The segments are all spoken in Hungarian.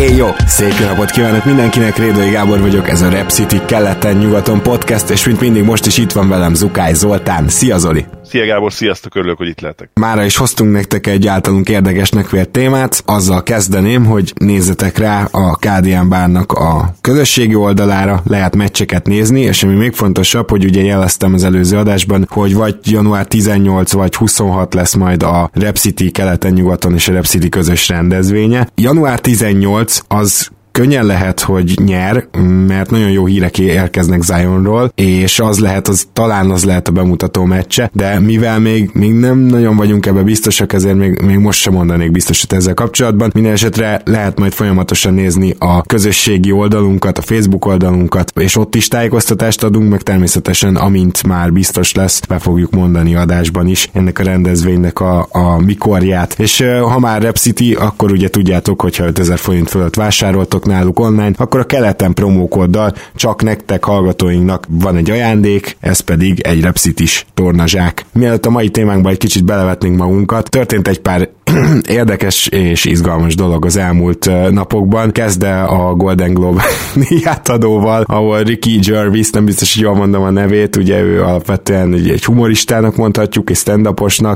Én jó, szép napot kívánok mindenkinek, Rédai Gábor vagyok, ez a Rep City keleten-nyugaton podcast, és mint mindig most is itt van velem Zukály Zoltán. Szia Zoli! Szia Gábor, sziasztok, örülök, hogy itt lehetek. Mára is hoztunk nektek egy általunk érdekesnek vélt témát, azzal kezdeném, hogy nézzetek rá a KDM bárnak a közösségi oldalára, lehet meccseket nézni, és ami még fontosabb, hogy ugye jeleztem az előző adásban, hogy vagy január 18 vagy 26 lesz majd a Rep City keleten-nyugaton és a Rep City közös rendezvénye. Január 18 az könnyen lehet, hogy nyer, mert nagyon jó hírek érkeznek Zionról, és az lehet, az talán az lehet a bemutató meccse, de mivel még, még nem nagyon vagyunk ebbe biztosak, ezért még, még most sem mondanék biztosat ezzel kapcsolatban. Minden esetre lehet majd folyamatosan nézni a közösségi oldalunkat, a Facebook oldalunkat, és ott is tájékoztatást adunk, meg természetesen amint már biztos lesz, be fogjuk mondani adásban is ennek a rendezvénynek a, a mikorját. És ha már Rep City, akkor ugye tudjátok, hogyha 5000 forint fölött vásároltok náluk online, akkor a keleten promókoddal csak nektek hallgatóinknak van egy ajándék, ez pedig egy Repsitis tornazsák. Mielőtt a mai témánkba egy kicsit belevetnénk magunkat, történt egy pár érdekes és izgalmas dolog az elmúlt napokban. Kezde a Golden Globe díjátadóval, ahol Ricky Gervais, nem biztos, hogy jól mondom a nevét, ugye ő alapvetően egy humoristának mondhatjuk, és stand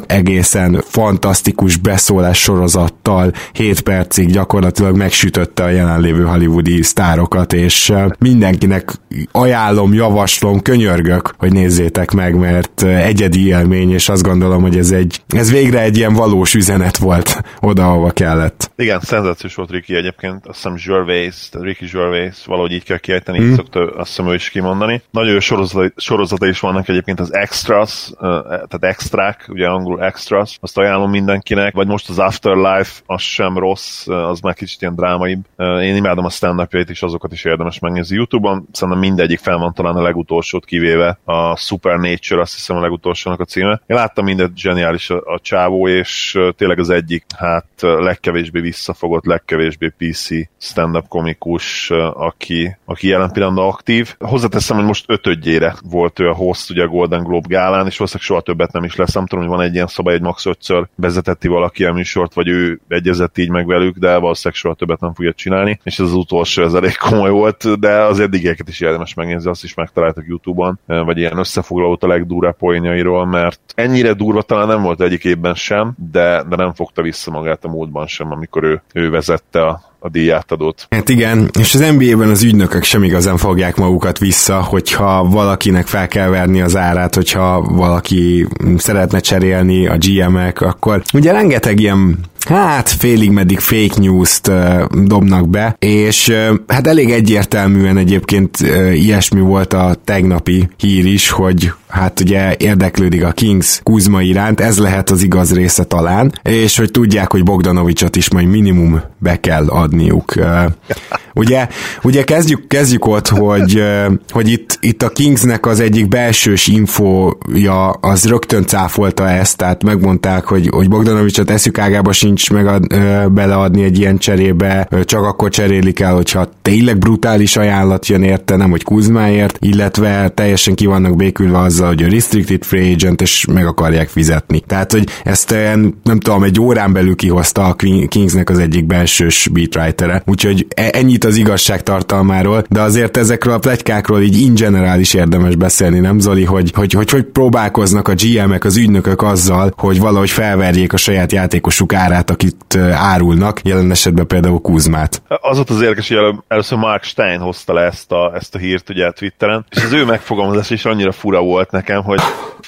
egészen fantasztikus beszólás sorozattal 7 percig gyakorlatilag megsütötte a jelenlévő hollywoodi sztárokat, és mindenkinek ajánlom, javaslom, könyörgök, hogy nézzétek meg, mert egyedi élmény, és azt gondolom, hogy ez egy, ez végre egy ilyen valós üzenet volt oda, ahova kellett. Igen, szenzációs volt Ricky egyébként, azt hiszem Gervais, tehát Ricky Gervais, valahogy így kell kiejteni, mm. így szokta azt hiszem ő is kimondani. Nagyon sorozata, sorozata is vannak egyébként az Extras, tehát extrák, ugye angol Extras, azt ajánlom mindenkinek, vagy most az Afterlife, az sem rossz, az már kicsit ilyen drámaibb. Én imádom a stand is, azokat is érdemes megnézni. Youtube-on szerintem mindegyik fel van talán a legutolsót kivéve, a Supernature, azt hiszem a legutolsónak a címe. Én láttam mindent zseniális a, a csávó, és tényleg az egyik, hát legkevésbé visszafogott, legkevésbé PC stand-up komikus, aki, aki jelen pillanatban aktív. Hozzáteszem, hogy most ötödjére volt ő a host ugye a Golden Globe gálán, és valószínűleg soha többet nem is lesz. Nem tudom, hogy van egy ilyen szabály, egy max ötször vezetetti valaki a műsort, vagy ő egyezett így meg velük, de valószínűleg soha többet nem fogja csinálni, és ez az utolsó, ez elég komoly volt, de az eddigeket is érdemes megnézni, azt is megtaláltak YouTube-on, vagy ilyen összefoglalót a legdurvább poénjairól, mert ennyire durva talán nem volt egyik évben sem, de, de nem fogta vissza magát a múltban sem, amikor ő, ő vezette a, a díjátadót. Hát igen, és az NBA-ben az ügynökök sem igazán fogják magukat vissza, hogyha valakinek fel kell verni az árát, hogyha valaki szeretne cserélni a GM-ek, akkor ugye rengeteg ilyen hát félig meddig fake news-t uh, dobnak be, és uh, hát elég egyértelműen egyébként uh, ilyesmi volt a tegnapi hír is, hogy hát ugye érdeklődik a Kings Kuzma iránt, ez lehet az igaz része talán, és hogy tudják, hogy Bogdanovicsot is majd minimum be kell adniuk. Ugye, ugye kezdjük, kezdjük ott, hogy, hogy itt, itt a Kingsnek az egyik belsős infója az rögtön cáfolta ezt, tehát megmondták, hogy, hogy Bogdanovicsot eszük ágába sincs meg a, beleadni egy ilyen cserébe, csak akkor cserélik el, hogyha tényleg brutális ajánlat jön érte, nem hogy Kuzmáért, illetve teljesen ki vannak békülve azzal, hogy a restricted free agent, és meg akarják fizetni. Tehát, hogy ezt nem tudom, egy órán belül kihozta a Kingsnek az egyik belsős beatwritere. Úgyhogy e, ennyit az igazság tartalmáról, de azért ezekről a plegykákról így in general is érdemes beszélni, nem Zoli, hogy hogy, hogy, hogy próbálkoznak a GM-ek, az ügynökök azzal, hogy valahogy felverjék a saját játékosuk árát, akit árulnak, jelen esetben például Kuzmát. Az ott az érdekes, hogy először Mark Stein hozta le ezt a, ezt a hírt ugye a Twitteren, és az ő megfogalmazás is annyira fura volt nekem, hogy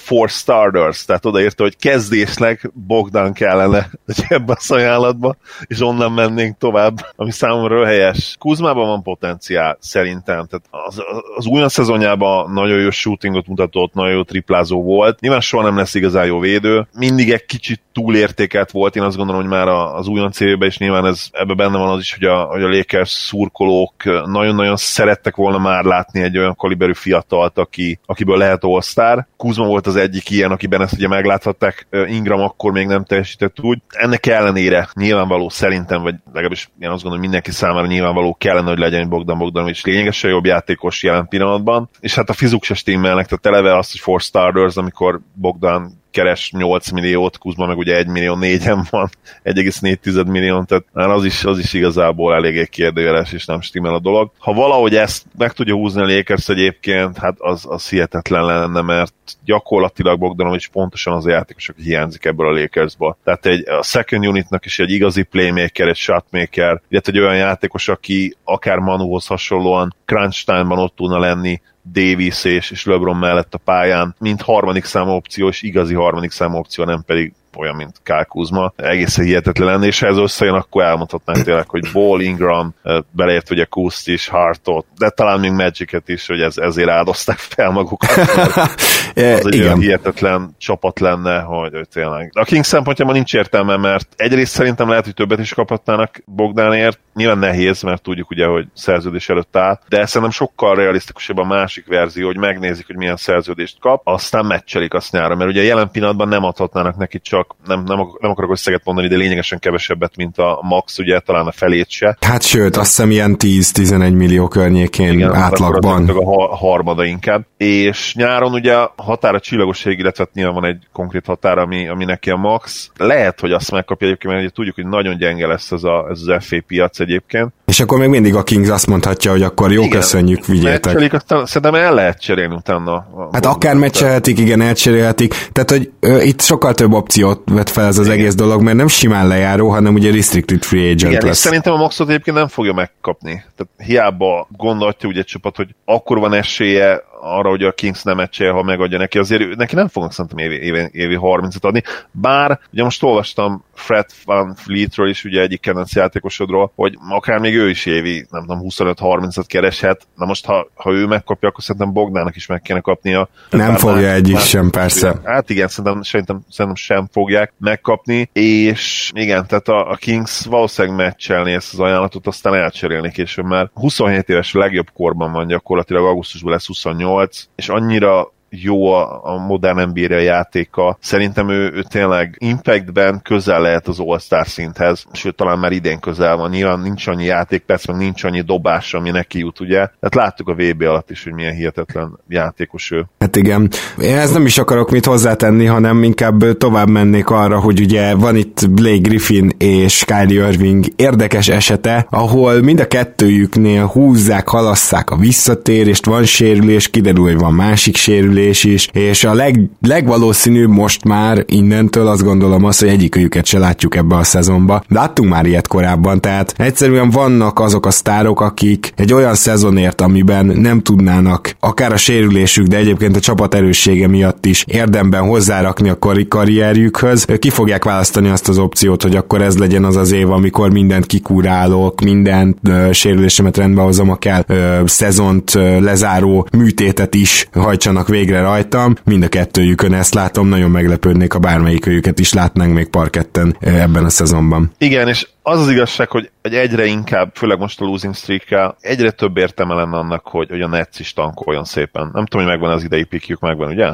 for starters, tehát odaírta, hogy kezdésnek Bogdan kellene ebbe a ajánlatba, és onnan mennénk tovább, ami számomra helyes. Kuzmában van potenciál, szerintem. Tehát az, az újon szezonjában nagyon jó shootingot mutatott, nagyon jó triplázó volt. Nyilván soha nem lesz igazán jó védő. Mindig egy kicsit túlértékelt volt, én azt gondolom, hogy már az újon célben, és nyilván ez, ebbe benne van az is, hogy a, hogy a Lakers szurkolók nagyon-nagyon szerettek volna már látni egy olyan kaliberű fiatalt, aki, akiből lehet all Kuzma volt az egyik ilyen, akiben ezt ugye megláthatták, Ingram akkor még nem teljesített úgy. Ennek ellenére nyilvánvaló szerintem, vagy legalábbis én azt gondolom, hogy mindenki számára nyilvánvaló kellene, hogy legyen Bogdan Bogdanovics lényegesen jobb játékos jelen pillanatban, és hát a fizuk se stimmelnek, tehát eleve azt, hogy for starters, amikor Bogdan keres 8 milliót, Kuzma meg ugye 1 millió négyen van, 1,4 millió, tehát az is, az is igazából eléggé kérdőjeles, és nem stimmel a dolog. Ha valahogy ezt meg tudja húzni a Lakers egyébként, hát az, az hihetetlen lenne, mert gyakorlatilag Bogdanovics pontosan az a játékos, aki hiányzik ebből a Lakersból. Tehát egy, a second unitnak is egy igazi playmaker, egy shotmaker, illetve egy olyan játékos, aki akár Manuhoz hasonlóan crunch time-ban ott tudna lenni, Davis és, és LeBron mellett a pályán, mint harmadik számú opció, és igazi harmadik számú opció, nem pedig olyan, mint Kyle Kuzma. Egészen hihetetlen lenne, és ha ez összejön, akkor elmondhatnánk tényleg, hogy Ball, Ingram, beleért ugye Kuszt is, Hartot, de talán még Magic-et is, hogy ez, ezért áldozták fel magukat. az egy Igen. olyan hihetetlen csapat lenne, hogy, hogy tényleg. A King szempontjában nincs értelme, mert egyrészt szerintem lehet, hogy többet is kaphatnának Bogdánért, nyilván nehéz, mert tudjuk ugye, hogy szerződés előtt áll, de szerintem sokkal realisztikusabb a másik verzió, hogy megnézik, hogy milyen szerződést kap, aztán meccselik azt nyára, mert ugye jelen pillanatban nem adhatnának neki csak, nem, nem, nem akarok összeget mondani, de lényegesen kevesebbet, mint a Max, ugye talán a felét se. Hát sőt, azt hiszem ilyen 10-11 millió környékén Igen, átlagban. A harmada inkább. És nyáron ugye határa csillagosság, illetve hát nyilván van egy konkrét határ, ami, ami neki a max. Lehet, hogy azt megkapja egyébként, mert ugye tudjuk, hogy nagyon gyenge lesz ez, a, ez az FA piac egyébként. És akkor még mindig a Kings azt mondhatja, hogy akkor jó, igen, köszönjük, vigyétek. Meccselik, aztán szerintem el lehet cserélni utána. A hát akár meccselhetik, igen, elcserélhetik. Tehát, hogy ö, itt sokkal több opciót vet fel ez az igen. egész dolog, mert nem simán lejáró, hanem ugye restricted free agent igen, lesz. És szerintem a Maxot egyébként nem fogja megkapni. Tehát hiába gondolhatja ugye csapat, hogy akkor van esélye arra, hogy a Kings nem meccse, ha megadja neki, azért neki nem fognak szerintem évi, évi, évi 30-at adni. Bár, ugye most olvastam Fred Van Fleetről is, ugye egyik kedvenc játékosodról, hogy akár még ő is évi, nem tudom, 25-30-at kereshet. Na most, ha, ha ő megkapja, akkor szerintem Bogdának is meg kéne kapnia. Nem Bár fogja már, egyik már, sem, persze. Hát igen, szerintem, szerintem, szerintem sem fogják megkapni, és igen, tehát a, a Kings valószínűleg meccselni ezt az ajánlatot, aztán elcserélni később, mert 27 éves legjobb korban van gyakorlatilag, augusztusban lesz 28, és annyira jó a, a modern NBA játéka. Szerintem ő, ő tényleg impactben közel lehet az All-Star szinthez, sőt talán már idén közel van. Nyilván nincs annyi játékperc, meg nincs annyi dobás, ami neki jut, ugye? Tehát láttuk a VB alatt is, hogy milyen hihetetlen játékos ő. Hát igen. Én ezt nem is akarok mit hozzátenni, hanem inkább tovább mennék arra, hogy ugye van itt Blake Griffin és Kylie Irving érdekes esete, ahol mind a kettőjüknél húzzák, halasszák a visszatérést, van sérülés, kiderül, hogy van másik sérülés, sérülés is, és a leg, legvalószínűbb most már innentől azt gondolom azt, hogy egyikőjüket se látjuk ebbe a szezonba. Láttunk már ilyet korábban, tehát egyszerűen vannak azok a sztárok, akik egy olyan szezonért, amiben nem tudnának akár a sérülésük, de egyébként a csapat erőssége miatt is érdemben hozzárakni a karrierjükhöz, ki fogják választani azt az opciót, hogy akkor ez legyen az az év, amikor mindent kikurálok, mindent ö, sérülésemet rendbe hozom, akár ö, szezont ö, lezáró műtétet is hajtsanak végre végre rajtam, mind a kettőjükön ezt látom, nagyon meglepődnék, ha bármelyikőjüket is látnánk még parketten ebben a szezonban. Igen, és az az igazság, hogy, hogy egyre inkább, főleg most a losing streak egyre több értelme lenne annak, hogy, hogy a Nets is tankoljon szépen. Nem tudom, hogy megvan az idei pikjük, megvan, ugye?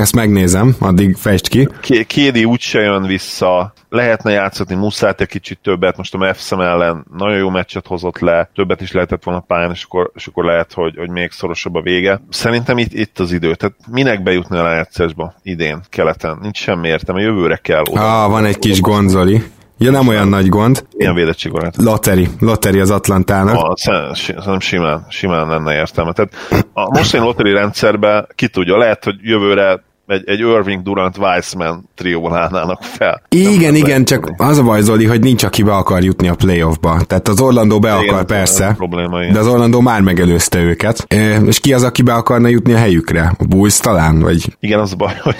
Ezt megnézem, addig fejtsd ki. Kédi úgyse jön vissza, lehetne játszani Muszát egy kicsit többet, most a Mavs ellen nagyon jó meccset hozott le, többet is lehetett volna pályán, és akkor, és akkor lehet, hogy, hogy még szorosabb a vége. Szerintem itt, itt az idő, tehát minek bejutni a rájátszásba idén, keleten? Nincs semmi értelme, jövőre kell oda. Ah, van egy kis gonzoli. Ja, nem olyan nagy gond. Milyen védettség van? Loteri. Loteri az Atlantának. Ah, szerintem simán, simán lenne értelme. Tehát a mostani loteri rendszerben ki tudja, lehet, hogy jövőre egy, egy Irving Durant Weissman trióban állnának fel. Igen, igen, csak az a baj, Zoli, hogy nincs, aki be akar jutni a playoffba. Tehát az Orlandó be igen, akar, persze, probléma, de az Orlandó már megelőzte őket. És ki az, aki be akarna jutni a helyükre? A Bulls talán? Vagy... Igen, az a baj, hogy,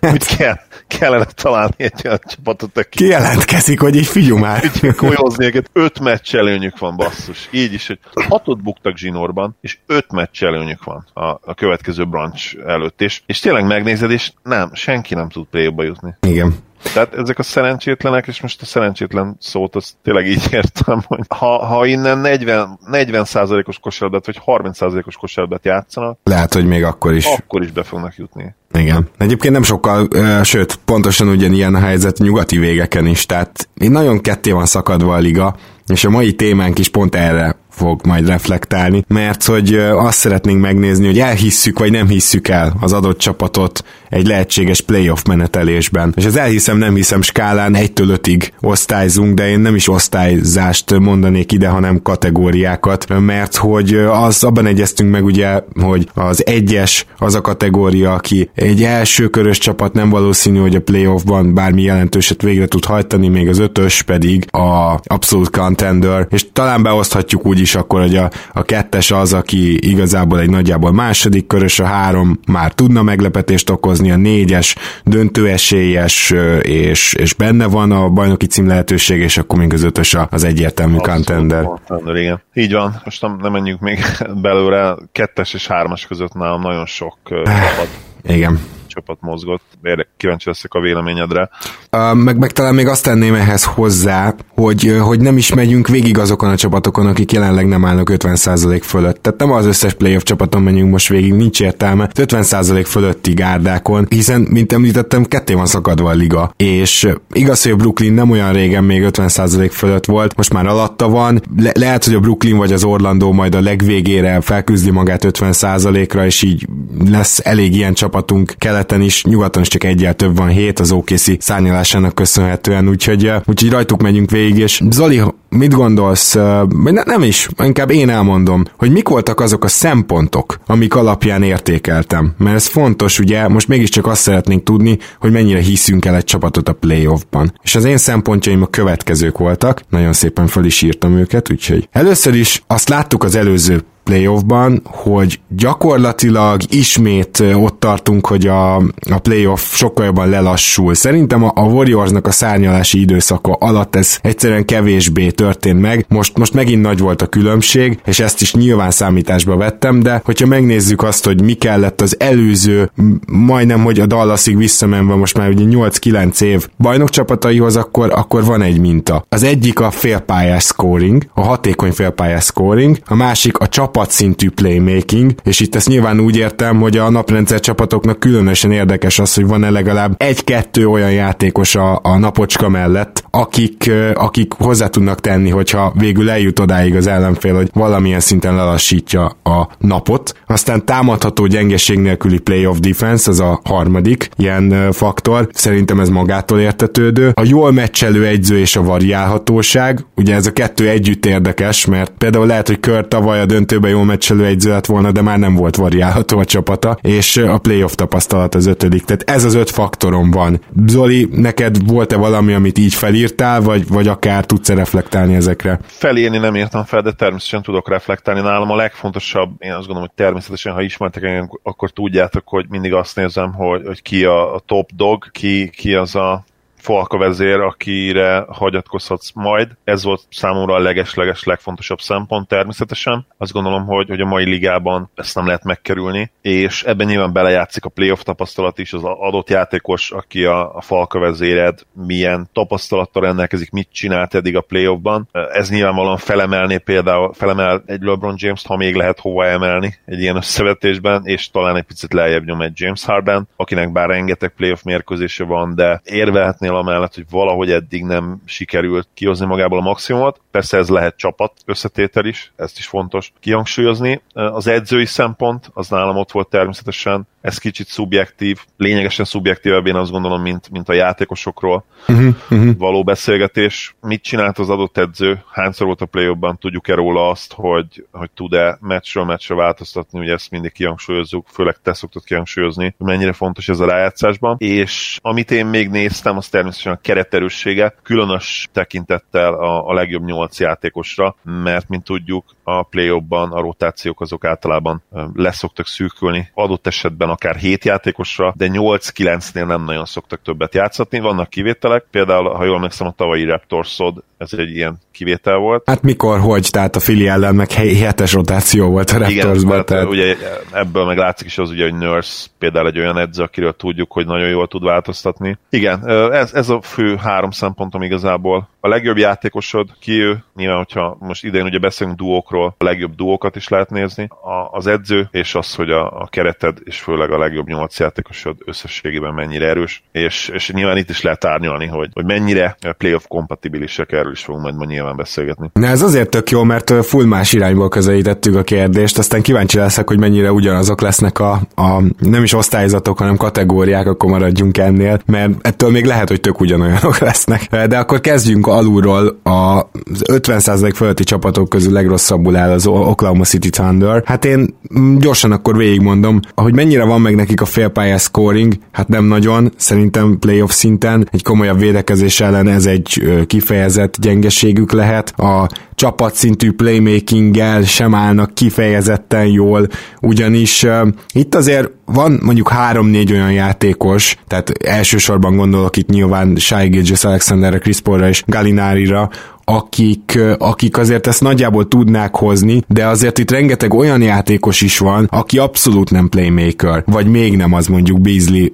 hogy kell, kellene találni egy olyan csapatot, aki... Kijelentkezik, hogy így figyelj már. Kójozni őket, öt meccs előnyük van, basszus. Így is, hogy hatot buktak zsinórban, és öt meccs előnyük van a, a következő branch előtt. És, és tényleg megnézed, és nem, senki nem tud play jutni. Igen. Tehát ezek a szerencsétlenek, és most a szerencsétlen szót azt tényleg így értem, hogy ha, ha innen 40, 40%-os kosárlabdát, vagy 30%-os kosárlabdát játszanak, lehet, hogy még akkor is. Akkor is be fognak jutni. Igen. Egyébként nem sokkal, sőt, pontosan ugyanilyen a helyzet nyugati végeken is, tehát én nagyon ketté van szakadva a liga, és a mai témánk is pont erre fog majd reflektálni, mert hogy azt szeretnénk megnézni, hogy elhisszük vagy nem hisszük el az adott csapatot egy lehetséges playoff menetelésben. És az elhiszem, nem hiszem skálán 1-től 5-ig osztályzunk, de én nem is osztályzást mondanék ide, hanem kategóriákat, mert hogy az abban egyeztünk meg ugye, hogy az egyes az a kategória, aki egy első körös csapat nem valószínű, hogy a playoffban bármi jelentőset végre tud hajtani, még az ötös pedig a abszolút contender, és talán beoszthatjuk úgy is akkor, hogy a, a kettes az, aki igazából egy nagyjából második körös, a három már tudna meglepetést okozni, a négyes döntőesélyes, és, és benne van a bajnoki cím lehetőség, és akkor még az ötös az egyértelmű contender. contender. Igen. Így van, most nem, nem menjünk még belőle, kettes és hármas között nálam nagyon sok csapat. Igen csapat mozgott. Érdek, kíváncsi leszek a véleményedre. Uh, meg, meg talán még azt tenném ehhez hozzá, hogy, hogy nem is megyünk végig azokon a csapatokon, akik jelenleg nem állnak 50% fölött. Tehát nem az összes playoff csapaton menjünk most végig, nincs értelme. 50% fölötti gárdákon, hiszen, mint említettem, ketté van szakadva a liga. És igaz, hogy a Brooklyn nem olyan régen még 50% fölött volt, most már alatta van. Le- lehet, hogy a Brooklyn vagy az Orlando majd a legvégére felküzdi magát 50%-ra, és így lesz elég ilyen csapatunk kelet keleten is, nyugaton is csak egyel több van, hét az OKC szárnyalásának köszönhetően, úgyhogy, úgyhogy rajtuk megyünk végig, és Zoli, mit gondolsz, vagy ne, nem is, inkább én elmondom, hogy mik voltak azok a szempontok, amik alapján értékeltem, mert ez fontos, ugye, most mégiscsak azt szeretnénk tudni, hogy mennyire hiszünk el egy csapatot a playoffban. És az én szempontjaim a következők voltak, nagyon szépen fel is írtam őket, úgyhogy. Először is azt láttuk az előző playoffban, hogy gyakorlatilag ismét ott tartunk, hogy a, a playoff sokkal jobban lelassul. Szerintem a, a Warriorsnak a szárnyalási időszaka alatt ez egyszerűen kevésbé történt meg. Most, most megint nagy volt a különbség, és ezt is nyilván számításba vettem, de hogyha megnézzük azt, hogy mi kellett az előző, majdnem, hogy a Dallasig visszamenve most már ugye 8-9 év bajnok csapataihoz, akkor, akkor van egy minta. Az egyik a félpályás scoring, a hatékony félpályás scoring, a másik a csap csapatszintű playmaking, és itt ezt nyilván úgy értem, hogy a naprendszer csapatoknak különösen érdekes az, hogy van-e legalább egy-kettő olyan játékos a, a napocska mellett, akik, akik hozzá tudnak tenni, hogyha végül eljut odáig az ellenfél, hogy valamilyen szinten lelassítja a napot. Aztán támadható gyengeség nélküli playoff defense, az a harmadik ilyen faktor. Szerintem ez magától értetődő. A jól meccselő egyző és a variálhatóság, ugye ez a kettő együtt érdekes, mert például lehet, hogy Kör tavaly a döntőben évben jól meccselő egyző lett volna, de már nem volt variálható a csapata, és a playoff tapasztalat az ötödik. Tehát ez az öt faktorom van. Zoli, neked volt-e valami, amit így felírtál, vagy, vagy akár tudsz-e reflektálni ezekre? Felírni nem írtam fel, de természetesen tudok reflektálni. Nálam a legfontosabb, én azt gondolom, hogy természetesen, ha ismertek engem, akkor tudjátok, hogy mindig azt nézem, hogy, hogy ki a, a top dog, ki, ki az a Falka vezér, akire hagyatkozhatsz majd. Ez volt számomra a leges-leges legfontosabb szempont természetesen. Azt gondolom, hogy, hogy a mai ligában ezt nem lehet megkerülni, és ebben nyilván belejátszik a playoff tapasztalat is, az adott játékos, aki a, a Falka vezéred, milyen tapasztalattal rendelkezik, mit csinált eddig a playoffban. Ez nyilvánvalóan felemelné például, felemel egy LeBron James-t, ha még lehet hova emelni egy ilyen összevetésben, és talán egy picit lejjebb nyom egy James Harden, akinek bár rengeteg playoff mérkőzése van, de érvehetnél Daniel amellett, hogy valahogy eddig nem sikerült kihozni magából a maximumot. Persze ez lehet csapat összetétel is, ezt is fontos kihangsúlyozni. Az edzői szempont, az nálam ott volt természetesen, ez kicsit szubjektív, lényegesen szubjektívebb én azt gondolom, mint, mint a játékosokról uh-huh, uh-huh. való beszélgetés. Mit csinált az adott edző, hányszor volt a play tudjuk-e róla azt, hogy, hogy tud-e meccsről meccsre változtatni, ugye ezt mindig kihangsúlyozzuk, főleg te szoktad kihangsúlyozni, hogy mennyire fontos ez a rájátszásban. És amit én még néztem, az természetesen a kereterőssége, különös tekintettel a, a legjobb nyolc játékosra, mert mint tudjuk, a play a rotációk azok általában leszoktak szűkülni, adott esetben akár 7 játékosra, de 8-9-nél nem nagyon szoktak többet játszatni. Vannak kivételek, például, ha jól megszem, a tavalyi Raptorsod, ez egy ilyen kivétel volt. Hát mikor, hogy? Tehát a Fili ellen meg hetes rotáció volt a Raptorsban. Tehát... ugye ebből meg látszik is az, ugye, hogy Nurse például egy olyan edző, akiről tudjuk, hogy nagyon jól tud változtatni. Igen, ez, ez a fő három szempontom igazából. A legjobb játékosod, ki ő? Nyilván, hogyha most idén ugye beszélünk duókról, a legjobb duókat is lehet nézni. A, az edző, és az, hogy a, a kereted, és főleg a legjobb nyolc játékosod összességében mennyire erős, és, és nyilván itt is lehet árnyalni, hogy, hogy mennyire playoff kompatibilisek, erről is fogunk majd ma nyilván beszélgetni. Na ez azért tök jó, mert full más irányból közelítettük a kérdést, aztán kíváncsi leszek, hogy mennyire ugyanazok lesznek a, a nem is osztályzatok, hanem kategóriák, akkor maradjunk ennél, mert ettől még lehet, hogy tök ugyanolyanok lesznek. De akkor kezdjünk alulról az 50% fölötti csapatok közül legrosszabbul áll az Oklahoma City Thunder. Hát én gyorsan akkor végigmondom, hogy mennyire van meg nekik a félpályás scoring, hát nem nagyon, szerintem playoff szinten egy komolyabb védekezés ellen ez egy kifejezett gyengeségük lehet. A csapatszintű playmakinggel sem állnak kifejezetten jól, ugyanis uh, itt azért van mondjuk három-négy olyan játékos, tehát elsősorban gondolok itt nyilván Shai Gilgis Alexanderre, Chris Paulra és Galinárira, akik, akik azért ezt nagyjából tudnák hozni, de azért itt rengeteg olyan játékos is van, aki abszolút nem playmaker, vagy még nem az mondjuk Beasley,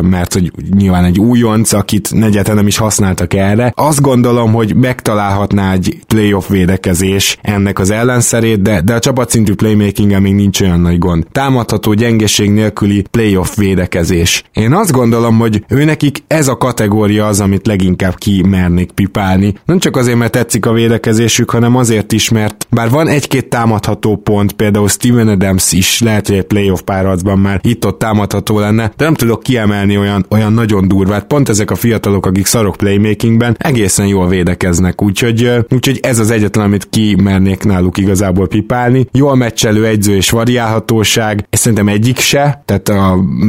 mert hogy nyilván egy újonc, akit negyetlen nem is használtak erre. Azt gondolom, hogy megtalálhatná egy playoff védekezés ennek az ellenszerét, de, de a csapatszintű playmaking még nincs olyan nagy gond. Támadható gyengeség nélküli playoff védekezés. Én azt gondolom, hogy őnekik ez a kategória az, amit leginkább kimernék pipálni. Nem csak azért, mert tetszik a védekezésük, hanem azért is, mert bár van egy-két támadható pont, például Steven Adams is lehet, hogy egy playoff párharcban már itt-ott támadható lenne, de nem tudok kiemelni olyan, olyan nagyon durvát. Pont ezek a fiatalok, akik szarok playmakingben, egészen jól védekeznek, úgyhogy, úgyhogy ez az egyetlen, amit kimernék náluk igazából pipálni. Jól meccselő egyző és variálhatóság, és szerintem egyik se, tehát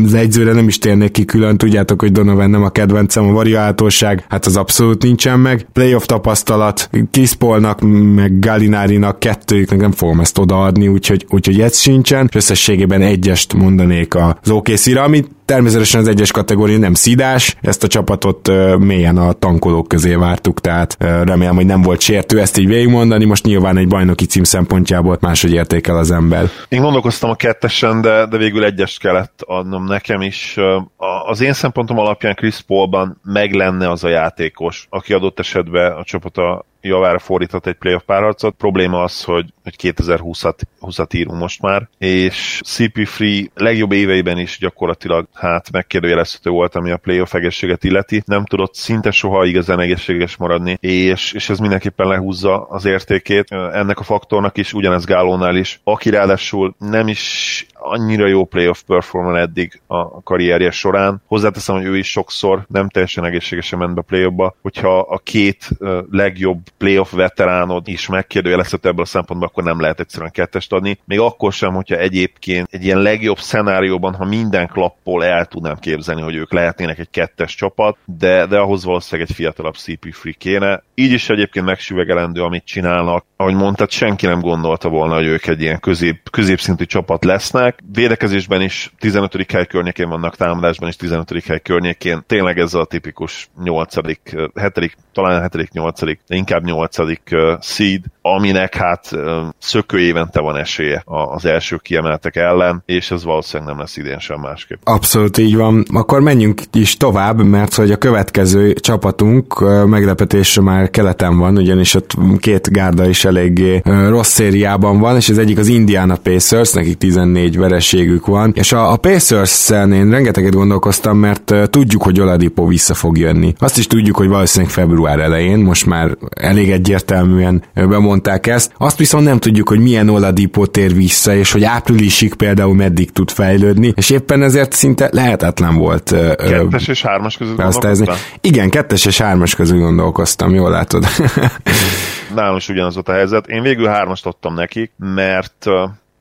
az egyzőre nem is térnék ki külön, tudjátok, hogy Donovan nem a kedvencem, a variálhatóság, hát az abszolút nincsen meg. Playoff tapasztalat, Kispolnak, meg Galinárinak kettőjüknek nem fogom ezt odaadni, úgyhogy, úgyhogy ez sincsen, és összességében egyest mondanék az OKC-ra, amit Természetesen az egyes kategória nem szidás, ezt a csapatot mélyen a tankolók közé vártuk, tehát remélem, hogy nem volt sértő ezt így végigmondani, most nyilván egy bajnoki cím szempontjából máshogy értékel az ember. Én gondolkoztam a kettesen, de, de végül egyest kellett adnom nekem is. Az én szempontom alapján Chris Paulban meg lenne az a játékos, aki adott esetben a csapata javára fordított egy playoff párharcot. Probléma az, hogy, hogy 2020-at 20 írunk most már, és CP3 legjobb éveiben is gyakorlatilag hát megkérdőjelezhető volt, ami a playoff egészséget illeti. Nem tudott szinte soha igazán egészséges maradni, és, és ez mindenképpen lehúzza az értékét. Ennek a faktornak is, ugyanez Gálónál is, aki ráadásul nem is annyira jó playoff performer eddig a karrierje során. Hozzáteszem, hogy ő is sokszor nem teljesen egészségesen ment be playoffba, hogyha a két legjobb playoff veteránod is megkérdőjelezhető ebből a szempontból, akkor nem lehet egyszerűen kettest adni. Még akkor sem, hogyha egyébként egy ilyen legjobb szenárióban, ha minden klappol el tudnám képzelni, hogy ők lehetnének egy kettes csapat, de, de ahhoz valószínűleg egy fiatalabb CP3 kéne. Így is egyébként megsüvegelendő, amit csinálnak. Ahogy mondtad, senki nem gondolta volna, hogy ők egy ilyen közép, középszintű csapat lesznek. Védekezésben is 15. hely környékén vannak, támadásban is 15. hely környékén. Tényleg ez a tipikus 8 7 talán 7 8 de inkább 8. seed, aminek hát szökő évente van esélye az első kiemeltek ellen, és ez valószínűleg nem lesz idén sem másképp. Abszolút így van. Akkor menjünk is tovább, mert hogy a következő csapatunk meglepetésre már keleten van, ugyanis ott két gárda is eléggé rossz szériában van, és az egyik az Indiana Pacers, nekik 14 vereségük van, és a, a Pacers-en én rengeteget gondolkoztam, mert tudjuk, hogy Oladipo vissza fog jönni. Azt is tudjuk, hogy valószínűleg február elején, most már elég egyértelműen bemondták ezt. Azt viszont nem tudjuk, hogy milyen Oladipo tér vissza, és hogy áprilisig például meddig tud fejlődni, és éppen ezért szinte lehetetlen volt. Kettes és hármas között gondolkoztam? Igen, kettes és hármas között gondolkoztam, jól látod. Nálam is ugyanaz volt a helyzet. Én végül hármast adtam nekik, mert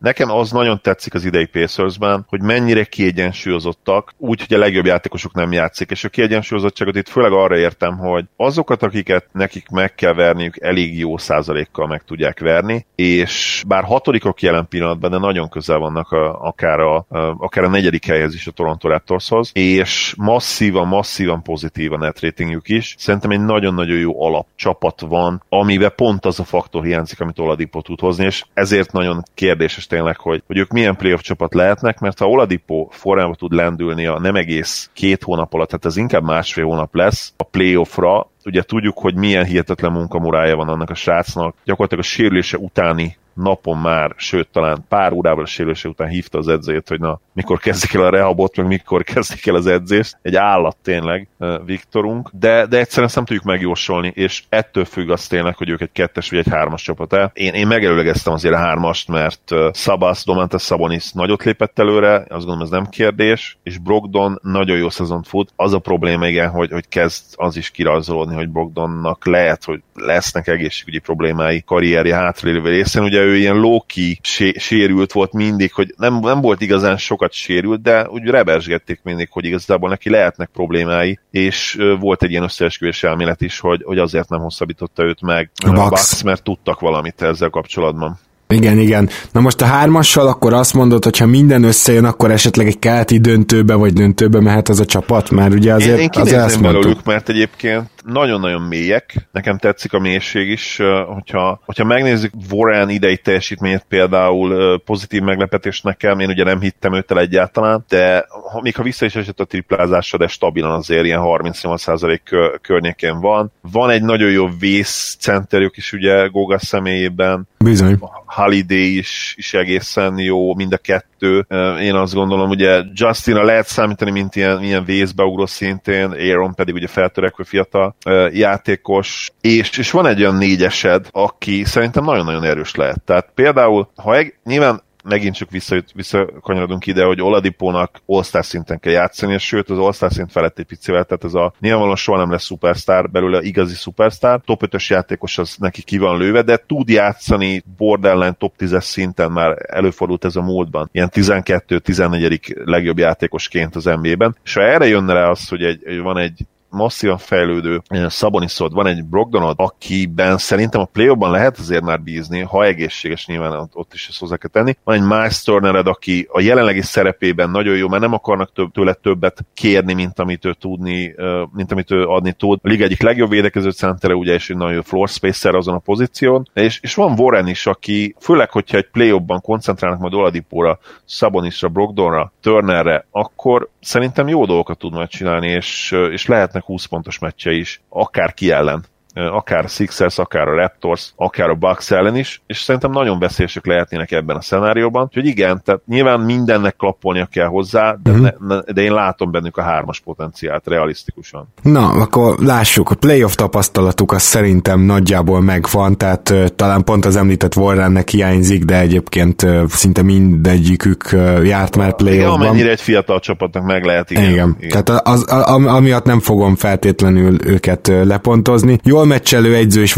Nekem az nagyon tetszik az idei Pacersben, hogy mennyire kiegyensúlyozottak, úgy, hogy a legjobb játékosok nem játszik, és a kiegyensúlyozottságot itt főleg arra értem, hogy azokat, akiket nekik meg kell verniük, elég jó százalékkal meg tudják verni, és bár hatodikok jelen pillanatban, de nagyon közel vannak a, akár, a, a, akár a negyedik helyhez is a Toronto Raptorshoz, és masszívan, masszívan pozitív a net ratingjük is. Szerintem egy nagyon-nagyon jó alapcsapat van, amiben pont az a faktor hiányzik, amit Oladipo tud hozni, és ezért nagyon kérdéses tényleg, hogy, hogy ők milyen playoff csapat lehetnek, mert ha Oladipo formába tud lendülni a nem egész két hónap alatt, tehát ez inkább másfél hónap lesz a playoffra, ugye tudjuk, hogy milyen hihetetlen munkamurája van annak a srácnak, gyakorlatilag a sérülése utáni napon már, sőt talán pár órával a sérülése után hívta az edzőjét, hogy na, mikor kezdik el a rehabot, meg mikor kezdik el az edzést. Egy állat tényleg Viktorunk, de, de egyszerűen ezt nem tudjuk megjósolni, és ettől függ az tényleg, hogy ők egy kettes vagy egy hármas csapat el. Én, én megelőlegeztem azért a hármast, mert Szabász, Domantas Sabonis nagyot lépett előre, azt gondolom ez nem kérdés, és Brogdon nagyon jó szezont fut. Az a probléma igen, hogy, hogy kezd az is kirajzolódni, hogy Brogdonnak lehet, hogy lesznek egészségügyi problémái karrierje hátralévő részén. Ugye ő ilyen Loki sérült volt mindig, hogy nem, nem volt igazán sokat sérült, de úgy rebesgették mindig, hogy igazából neki lehetnek problémái, és volt egy ilyen összeesküvés elmélet is, hogy, hogy azért nem hosszabbította őt meg a. Bucks, mert tudtak valamit ezzel kapcsolatban. Igen, igen. Na most a hármassal akkor azt mondod, hogy ha minden összejön, akkor esetleg egy keleti döntőbe vagy döntőbe mehet az a csapat, mert ugye azért én, én az belőlük, mert egyébként nagyon-nagyon mélyek. Nekem tetszik a mélység is, hogyha, hogyha megnézzük Warren idei teljesítményét például pozitív meglepetés nekem, én ugye nem hittem őt el egyáltalán, de ha, még ha vissza is esett a triplázásra, de stabilan azért ilyen 38% környékén van. Van egy nagyon jó vészcenterjük is ugye Goga személyében. Bizony. Holiday is, is egészen jó, mind a kettő. Én azt gondolom, ugye Justina lehet számítani, mint ilyen, ilyen vészbeugró szintén, Aaron pedig ugye feltörekvő fiatal játékos, és, és van egy olyan négyesed, aki szerintem nagyon-nagyon erős lehet. Tehát például, ha egy, nyilván megint csak vissza, visszakanyarodunk ide, hogy Oladipónak all szinten kell játszani, és sőt az all szint felett egy picivel, tehát ez a nyilvánvalóan soha nem lesz szupersztár, belőle igazi szupersztár, top 5-ös játékos az neki ki van lőve, de tud játszani borderline top 10-es szinten már előfordult ez a múltban, ilyen 12-14. legjobb játékosként az NBA-ben, és ha erre jönne rá az, hogy egy, van egy masszívan fejlődő Szaboniszod, van egy Brogdonod, akiben szerintem a play lehet azért már bízni, ha egészséges nyilván ott is ezt hozzá kell tenni. Van egy Miles Turnered, aki a jelenlegi szerepében nagyon jó, mert nem akarnak több, tőle többet kérni, mint amit ő tudni, mint amit ő adni tud. A liga egyik legjobb védekező centere, ugye, és egy nagyon jó floor spacer azon a pozíción. És, és van Warren is, aki főleg, hogyha egy play koncentrálnak majd Oladipóra, Szabonisra, Brogdonra, Turnerre, akkor szerintem jó dolgokat tud majd csinálni, és, és lehetnek 20 pontos meccse is, akár ki ellen akár a Sixers, akár a Raptors, akár a Bucks ellen is, és szerintem nagyon veszélyesek lehetnének ebben a szenárióban. Úgyhogy igen, tehát nyilván mindennek klappolnia kell hozzá, de, uh-huh. ne, ne, de én látom bennük a hármas potenciált realisztikusan. Na, akkor lássuk, a playoff tapasztalatuk az szerintem nagyjából megvan, tehát uh, talán pont az említett Warrennek hiányzik, de egyébként uh, szinte mindegyikük uh, járt már playoffban. Igen, amennyire egy fiatal csapatnak meg lehet, igen. igen. igen. Tehát az, az, amiatt nem fogom feltétlenül őket lepontozni. Jó jól meccselő egyző és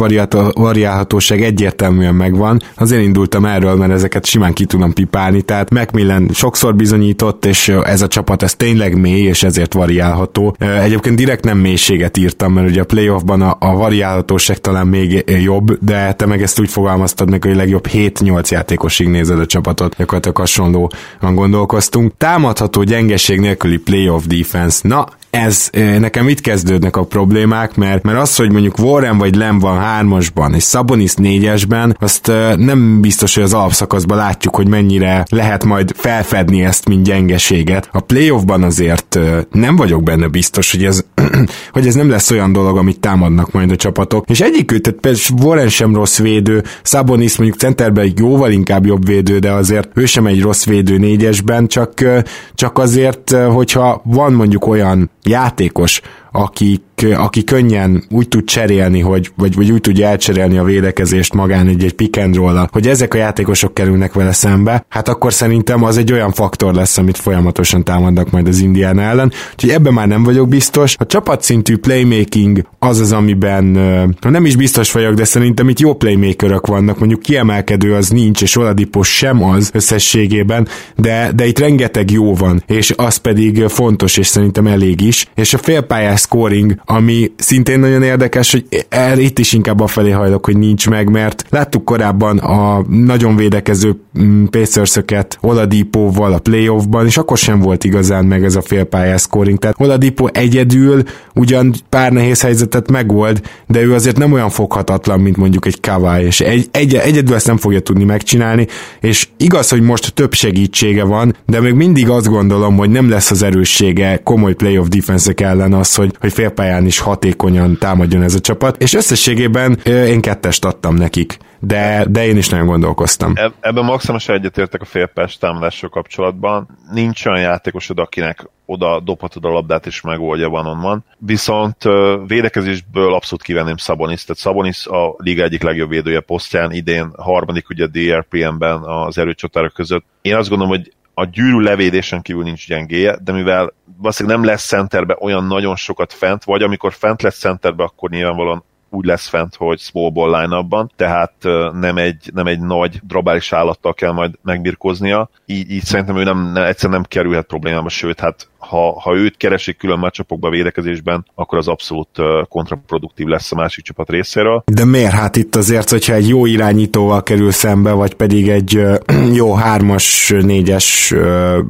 variálhatóság egyértelműen megvan. Azért indultam erről, mert ezeket simán ki tudom pipálni, tehát Macmillan sokszor bizonyított, és ez a csapat ez tényleg mély, és ezért variálható. Egyébként direkt nem mélységet írtam, mert ugye a playoffban a, a variálhatóság talán még jobb, de te meg ezt úgy fogalmaztad meg, hogy legjobb 7-8 játékosig nézed a csapatot, gyakorlatilag hasonlóan gondolkoztunk. Támadható gyengeség nélküli playoff defense. Na, ez nekem itt kezdődnek a problémák, mert, mert az, hogy mondjuk Warren vagy Lem van hármasban, és Sabonis négyesben, azt nem biztos, hogy az alapszakaszban látjuk, hogy mennyire lehet majd felfedni ezt, mint gyengeséget. A playoffban azért nem vagyok benne biztos, hogy ez, hogy ez nem lesz olyan dolog, amit támadnak majd a csapatok. És egyik, tehát például Warren sem rossz védő, Sabonis mondjuk centerben jóval inkább jobb védő, de azért ő sem egy rossz védő négyesben, csak, csak azért, hogyha van mondjuk olyan játékos, akik, aki könnyen úgy tud cserélni, hogy, vagy, vagy úgy tudja elcserélni a védekezést magán egy-egy pick and roll hogy ezek a játékosok kerülnek vele szembe, hát akkor szerintem az egy olyan faktor lesz, amit folyamatosan támadnak majd az Indián ellen. Úgyhogy ebben már nem vagyok biztos. A csapatszintű playmaking az az, amiben nem is biztos vagyok, de szerintem itt jó playmakerök vannak, mondjuk kiemelkedő az nincs, és Oladipos sem az összességében, de, de itt rengeteg jó van, és az pedig fontos, és szerintem elég is. És a félpályás scoring, ami szintén nagyon érdekes, hogy el, itt is inkább a felé hajlok, hogy nincs meg, mert láttuk korábban a nagyon védekező mm, Pacers-öket Oladipóval a playoffban, és akkor sem volt igazán meg ez a félpályás scoring. Tehát Oladipo egyedül ugyan pár nehéz helyzetet megold, de ő azért nem olyan foghatatlan, mint mondjuk egy Kawai, és egy, egy, egyedül ezt nem fogja tudni megcsinálni, és igaz, hogy most több segítsége van, de még mindig azt gondolom, hogy nem lesz az erőssége komoly playoff defense ellen az, hogy, hogy félpályán is hatékonyan támadjon ez a csapat, és összességében én kettest adtam nekik de, de én is nagyon gondolkoztam. E- ebben maximálisan egyetértek a félpályás támadással kapcsolatban. Nincs olyan játékosod, akinek oda dobhatod a labdát és megoldja van onnan. Viszont védekezésből abszolút kivenném Szabonis, tehát Szabonis a liga egyik legjobb védője posztján, idén harmadik ugye DRPM-ben az erőcsatárok között. Én azt gondolom, hogy a gyűrű levédésen kívül nincs gyengéje, de mivel valószínűleg nem lesz centerbe olyan nagyon sokat fent, vagy amikor fent lesz centerbe, akkor nyilvánvalóan úgy lesz fent, hogy small ball line tehát nem egy, nem egy nagy drabális állattal kell majd megbirkóznia. Így, így szerintem ő nem, nem, egyszerűen nem kerülhet problémába, sőt, hát ha, ha őt keresik külön meccsapokba védekezésben, akkor az abszolút kontraproduktív lesz a másik csapat részéről. De miért? Hát itt azért, hogyha egy jó irányítóval kerül szembe, vagy pedig egy jó hármas, négyes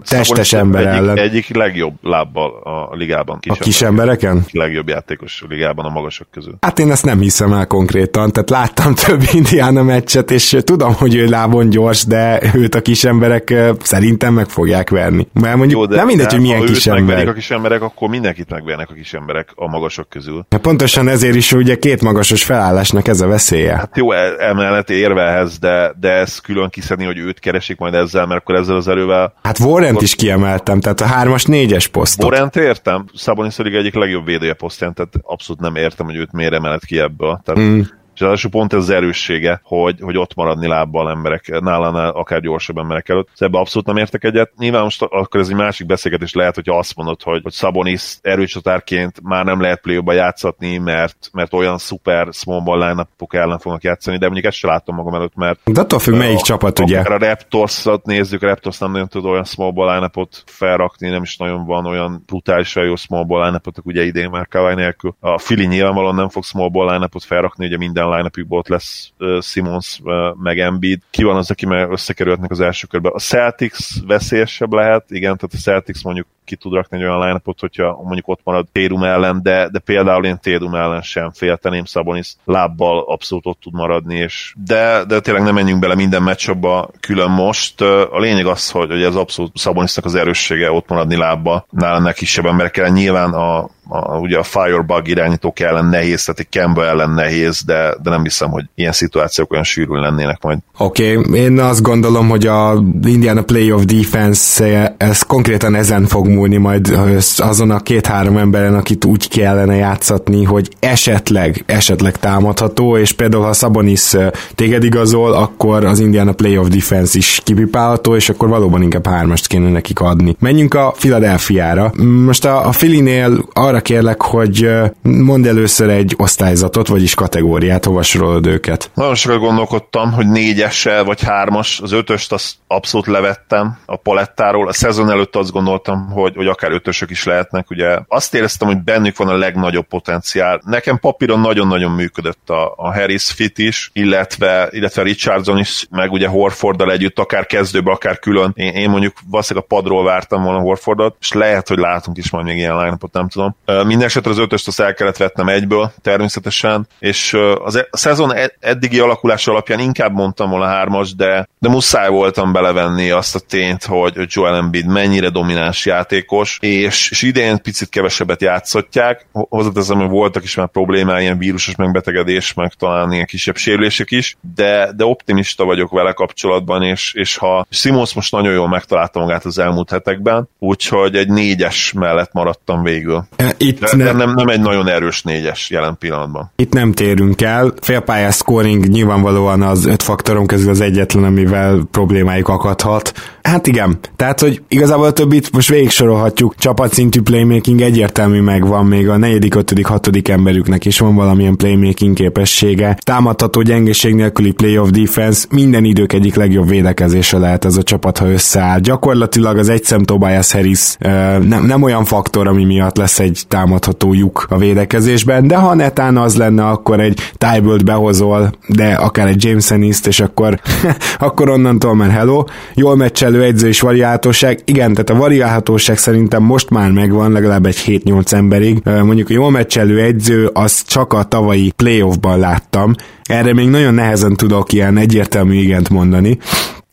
testes szóval ember egyik, ellen. Egyik legjobb lábbal a ligában. Kis a kis embereken? Legjobb játékos a ligában a magasok közül. Hát én ezt nem hiszem el konkrétan, tehát láttam több Indiana meccset, és tudom, hogy ő lábon gyors, de őt a kis emberek szerintem meg fogják verni. Mert mondjuk Jó, de, nem mindegy, hogy milyen kis ember. a kis emberek, akkor mindenkit megvernek a kis emberek a magasok közül. Hát pontosan ezért is ugye két magasos felállásnak ez a veszélye. Hát jó, emellett érvehez, de, de ez külön kiszedni, hogy őt keresik majd ezzel, mert akkor ezzel az erővel... Hát Warrent akkor... is kiemeltem, tehát a hármas, négyes posztot. Warrent értem, Szabonis egyik legjobb védője posztján, tehát abszolút nem értem, hogy őt miért emelet ki ebből. Tehát mm. Az pont ez az erőssége, hogy, hogy ott maradni lábbal emberek, nálánál akár gyorsabb emberek előtt. Szóval ebbe abszolút nem értek egyet. Nyilván most akkor ez egy másik beszélgetés lehet, hogyha azt mondod, hogy, hogy Sabonis erőcsatárként már nem lehet play játszatni, mert, mert olyan szuper small ball line ellen fognak játszani, de mondjuk ezt sem látom magam előtt, mert... De attól függ, melyik a, csapat, ugye? A Raptors-ot nézzük, a Raptors nem nagyon tud olyan small ball line felrakni, nem is nagyon van olyan brutálisan jó small ball line ugye idén már Kawai nélkül. A Fili nyilvánvalóan nem fog small ball line felrakni, ugye minden minden line ott lesz uh, Simons uh, meg Embiid. Ki van az, aki már összekerülhetnek az első körbe? A Celtics veszélyesebb lehet, igen, tehát a Celtics mondjuk ki tud rakni egy olyan line hogyha mondjuk ott marad Térum ellen, de, de például én Térum ellen sem félteném, Szabonis lábbal abszolút ott tud maradni, és de, de tényleg nem menjünk bele minden meccsabba külön most. A lényeg az, hogy, hogy ez abszolút Szabonisnak az erőssége ott maradni lábba, nálam kisebb emberekkel. Nyilván a, a, ugye a Firebug irányítók ellen nehéz, tehát egy Kemba ellen nehéz, de, de nem hiszem, hogy ilyen szituációk olyan sűrűn lennének majd. Oké, okay. én azt gondolom, hogy a Indiana Playoff Defense ez konkrétan ezen fog múlni majd azon a két-három emberen, akit úgy kellene játszatni, hogy esetleg, esetleg támadható, és például ha Sabonis téged igazol, akkor az Indiana Playoff Defense is kipipálható, és akkor valóban inkább hármast kéne nekik adni. Menjünk a Philadelphia-ra. Most a, a Philly-nél arra arra kérlek, hogy mondd először egy osztályzatot, vagyis kategóriát, hova sorolod őket. Nagyon sokat gondolkodtam, hogy négyessel vagy hármas, az ötöst azt abszolút levettem a palettáról. A szezon előtt azt gondoltam, hogy, hogy akár ötösök is lehetnek. Ugye azt éreztem, hogy bennük van a legnagyobb potenciál. Nekem papíron nagyon-nagyon működött a, a Harris fit is, illetve, illetve Richardson is, meg ugye Horforddal együtt, akár kezdőbe, akár külön. Én, én mondjuk valószínűleg a padról vártam volna Horfordot, és lehet, hogy látunk is majd még ilyen line nem tudom. Mindenesetre az ötöst azt el kellett vetnem egyből, természetesen, és az, e- a szezon e- eddigi alakulása alapján inkább mondtam volna hármas, de, de muszáj voltam belevenni azt a tényt, hogy Joel Embiid mennyire domináns játékos, és, és idén picit kevesebbet játszotják. Hozzáteszem, hogy voltak is már problémái, ilyen vírusos megbetegedés, meg talán ilyen kisebb sérülések is, de, de optimista vagyok vele kapcsolatban, és, és ha Simons most nagyon jól megtalálta magát az elmúlt hetekben, úgyhogy egy négyes mellett maradtam végül. Itt de, ne... nem, nem egy nagyon erős négyes jelen pillanatban. Itt nem térünk el. Félpályás scoring nyilvánvalóan az öt faktoron közül az egyetlen, amivel problémájuk akadhat. Hát igen, tehát hogy igazából a többit most végig sorolhatjuk. Csapatszintű playmaking egyértelmű megvan, még a negyedik, ötödik, hatodik emberüknek is van valamilyen playmaking képessége. Támadható gyengeség nélküli playoff defense, minden idők egyik legjobb védekezése lehet ez a csapat, ha összeáll. Gyakorlatilag az egyszem Tobias Harris nem, nem olyan faktor, ami miatt lesz egy támadható lyuk a védekezésben, de ha netán az lenne, akkor egy Tybalt behozol, de akár egy James Ennis-t, és akkor, akkor onnantól már hello. Jól meccselő egyző és variálhatóság. Igen, tehát a variálhatóság szerintem most már megvan, legalább egy 7-8 emberig. Mondjuk a jól meccselő egyző, az csak a tavalyi playoffban láttam. Erre még nagyon nehezen tudok ilyen egyértelmű igent mondani.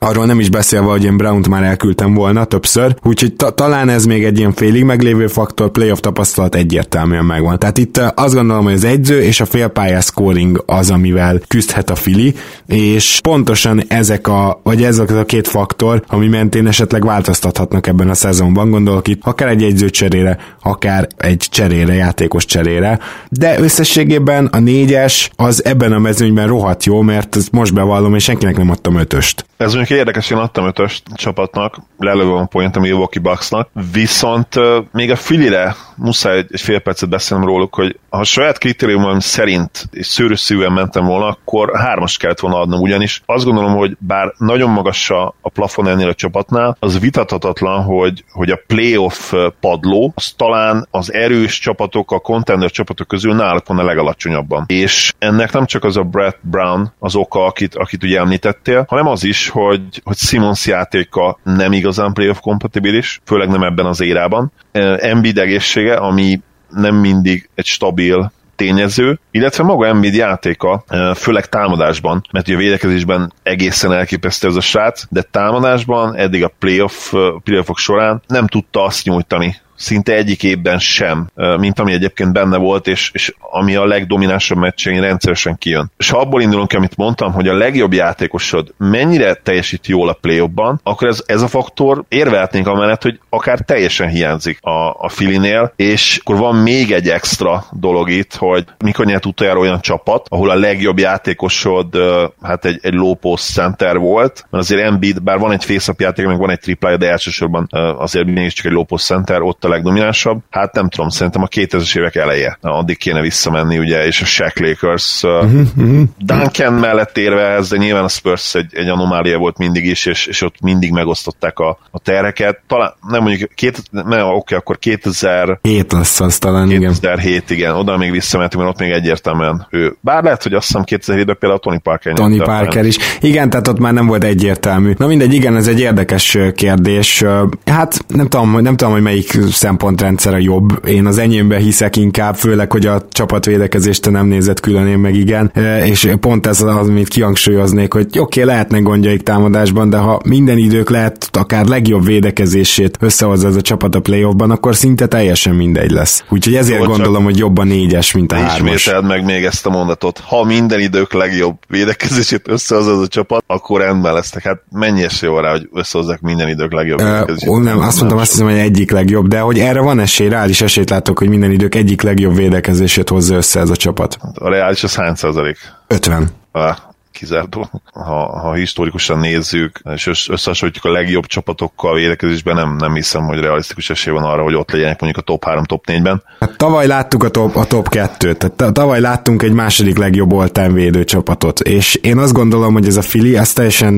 Arról nem is beszélve, hogy én Brown-t már elküldtem volna többször, úgyhogy ta- talán ez még egy ilyen félig meglévő faktor, playoff tapasztalat egyértelműen megvan. Tehát itt azt gondolom, hogy az egyző és a félpályás scoring az, amivel küzdhet a Fili, és pontosan ezek a, vagy ezek a két faktor, ami mentén esetleg változtathatnak ebben a szezonban, gondolok itt akár egy egyző cserére, akár egy cserére, játékos cserére, de összességében a négyes az ebben a mezőnyben rohadt jó, mert most bevallom, és senkinek nem adtam ötöst. Ez mondjuk érdekes, én adtam ötös csapatnak, lelövöm a point a Milwaukee Bucksnak, viszont uh, még a Filire muszáj egy, egy fél percet beszélnem róluk, hogy ha a saját kritériumom szerint és szőrösszűen mentem volna, akkor hármas kellett volna adnom, ugyanis azt gondolom, hogy bár nagyon magas a, a plafon ennél a csapatnál, az vitathatatlan, hogy, hogy a playoff padló, az talán az erős csapatok, a contender csapatok közül náluk van a legalacsonyabban. És ennek nem csak az a Brett Brown az oka, akit, akit ugye említettél, hanem az is, hogy, hogy Simons játéka nem igazán playoff kompatibilis, főleg nem ebben az érában. Embiid egészsége, ami nem mindig egy stabil tényező, illetve maga Embiid játéka, főleg támadásban, mert ugye védekezésben egészen elképesztő ez a srác, de támadásban eddig a playoff, playoffok során nem tudta azt nyújtani, szinte egyik évben sem, mint ami egyébként benne volt, és, és ami a legdominánsabb meccsein rendszeresen kijön. És ha abból indulunk, amit mondtam, hogy a legjobb játékosod mennyire teljesít jól a play akkor ez, ez a faktor érvelhetnénk amellett, hogy akár teljesen hiányzik a, a Filinél, és akkor van még egy extra dolog itt, hogy mikor nyert utoljára olyan csapat, ahol a legjobb játékosod hát egy, egy low post center volt, mert azért Embiid, bár van egy face játék, meg van egy triplája, de elsősorban azért mégiscsak egy low post center, ott a legdominánsabb. Hát nem tudom, szerintem a 2000-es évek eleje. Na, addig kéne visszamenni, ugye, és a Shaq Lakers uh-huh, Duncan mellett érve ez, de nyilván a Spurs egy, egy anomália volt mindig is, és, és ott mindig megosztották a, a terheket. Talán, nem mondjuk, két, nem, oké, akkor 2000... 7 lesz az talán, 2007, igen. igen. Oda még visszamentünk, mert ott még egyértelműen ő. Bár lehet, hogy azt hiszem 2007-ben például Tony Parker Tony Parker is. Igen, tehát ott már nem volt egyértelmű. Na mindegy, igen, ez egy érdekes kérdés. Hát nem tudom, nem tudom, hogy melyik szempontrendszer a jobb. Én az enyémbe hiszek inkább, főleg, hogy a csapatvédekezést nem nézett külön, én meg igen. E, és pont ez az, amit kihangsúlyoznék, hogy oké, okay, lehetnek gondjaik támadásban, de ha minden idők lehet akár legjobb védekezését összehozza ez a csapat a playoffban, akkor szinte teljesen mindegy lesz. Úgyhogy ezért Jó, gondolom, hogy jobban négyes, mint a hármas. Ismételd meg még ezt a mondatot. Ha minden idők legjobb védekezését összehozza ez a csapat, akkor rendben lesznek. Hát mennyi esély van rá, hogy összehozzák minden idők legjobb? Uh, nem, azt mondtam, azt hiszem, hogy egyik legjobb, de hogy erre van esély, reális esélyt látok, hogy minden idők egyik legjobb védekezését hozza össze ez a csapat. A reális az hány százalék? 50. Ah, kizártó. Ha, ha historikusan nézzük, és összehasonlítjuk a legjobb csapatokkal védekezésben, nem, nem hiszem, hogy realisztikus esély van arra, hogy ott legyenek mondjuk a top 3, top 4-ben. Hát tavaly láttuk a top, a top 2-t, tehát tavaly láttunk egy második legjobb oltán védő csapatot, és én azt gondolom, hogy ez a Fili, ez teljesen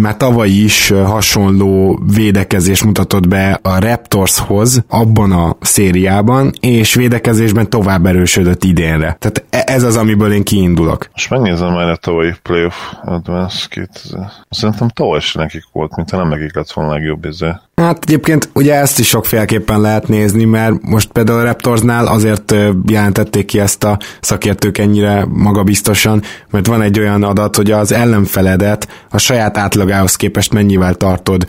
már tavaly is hasonló védekezés mutatott be a Raptorshoz abban a szériában, és védekezésben tovább erősödött idénre. Tehát e- ez az, amiből én kiindulok. Most megnézem majd a tavalyi Playoff Advance 2000. Szerintem tavaly is nekik volt, mint nem nekik lett volna legjobb izé. Hát egyébként ugye ezt is sokféleképpen lehet nézni, mert most például a Raptorsnál azért jelentették ki ezt a szakértők ennyire magabiztosan, mert van egy olyan adat, hogy az ellenfeledet a saját átlagához képest mennyivel tartod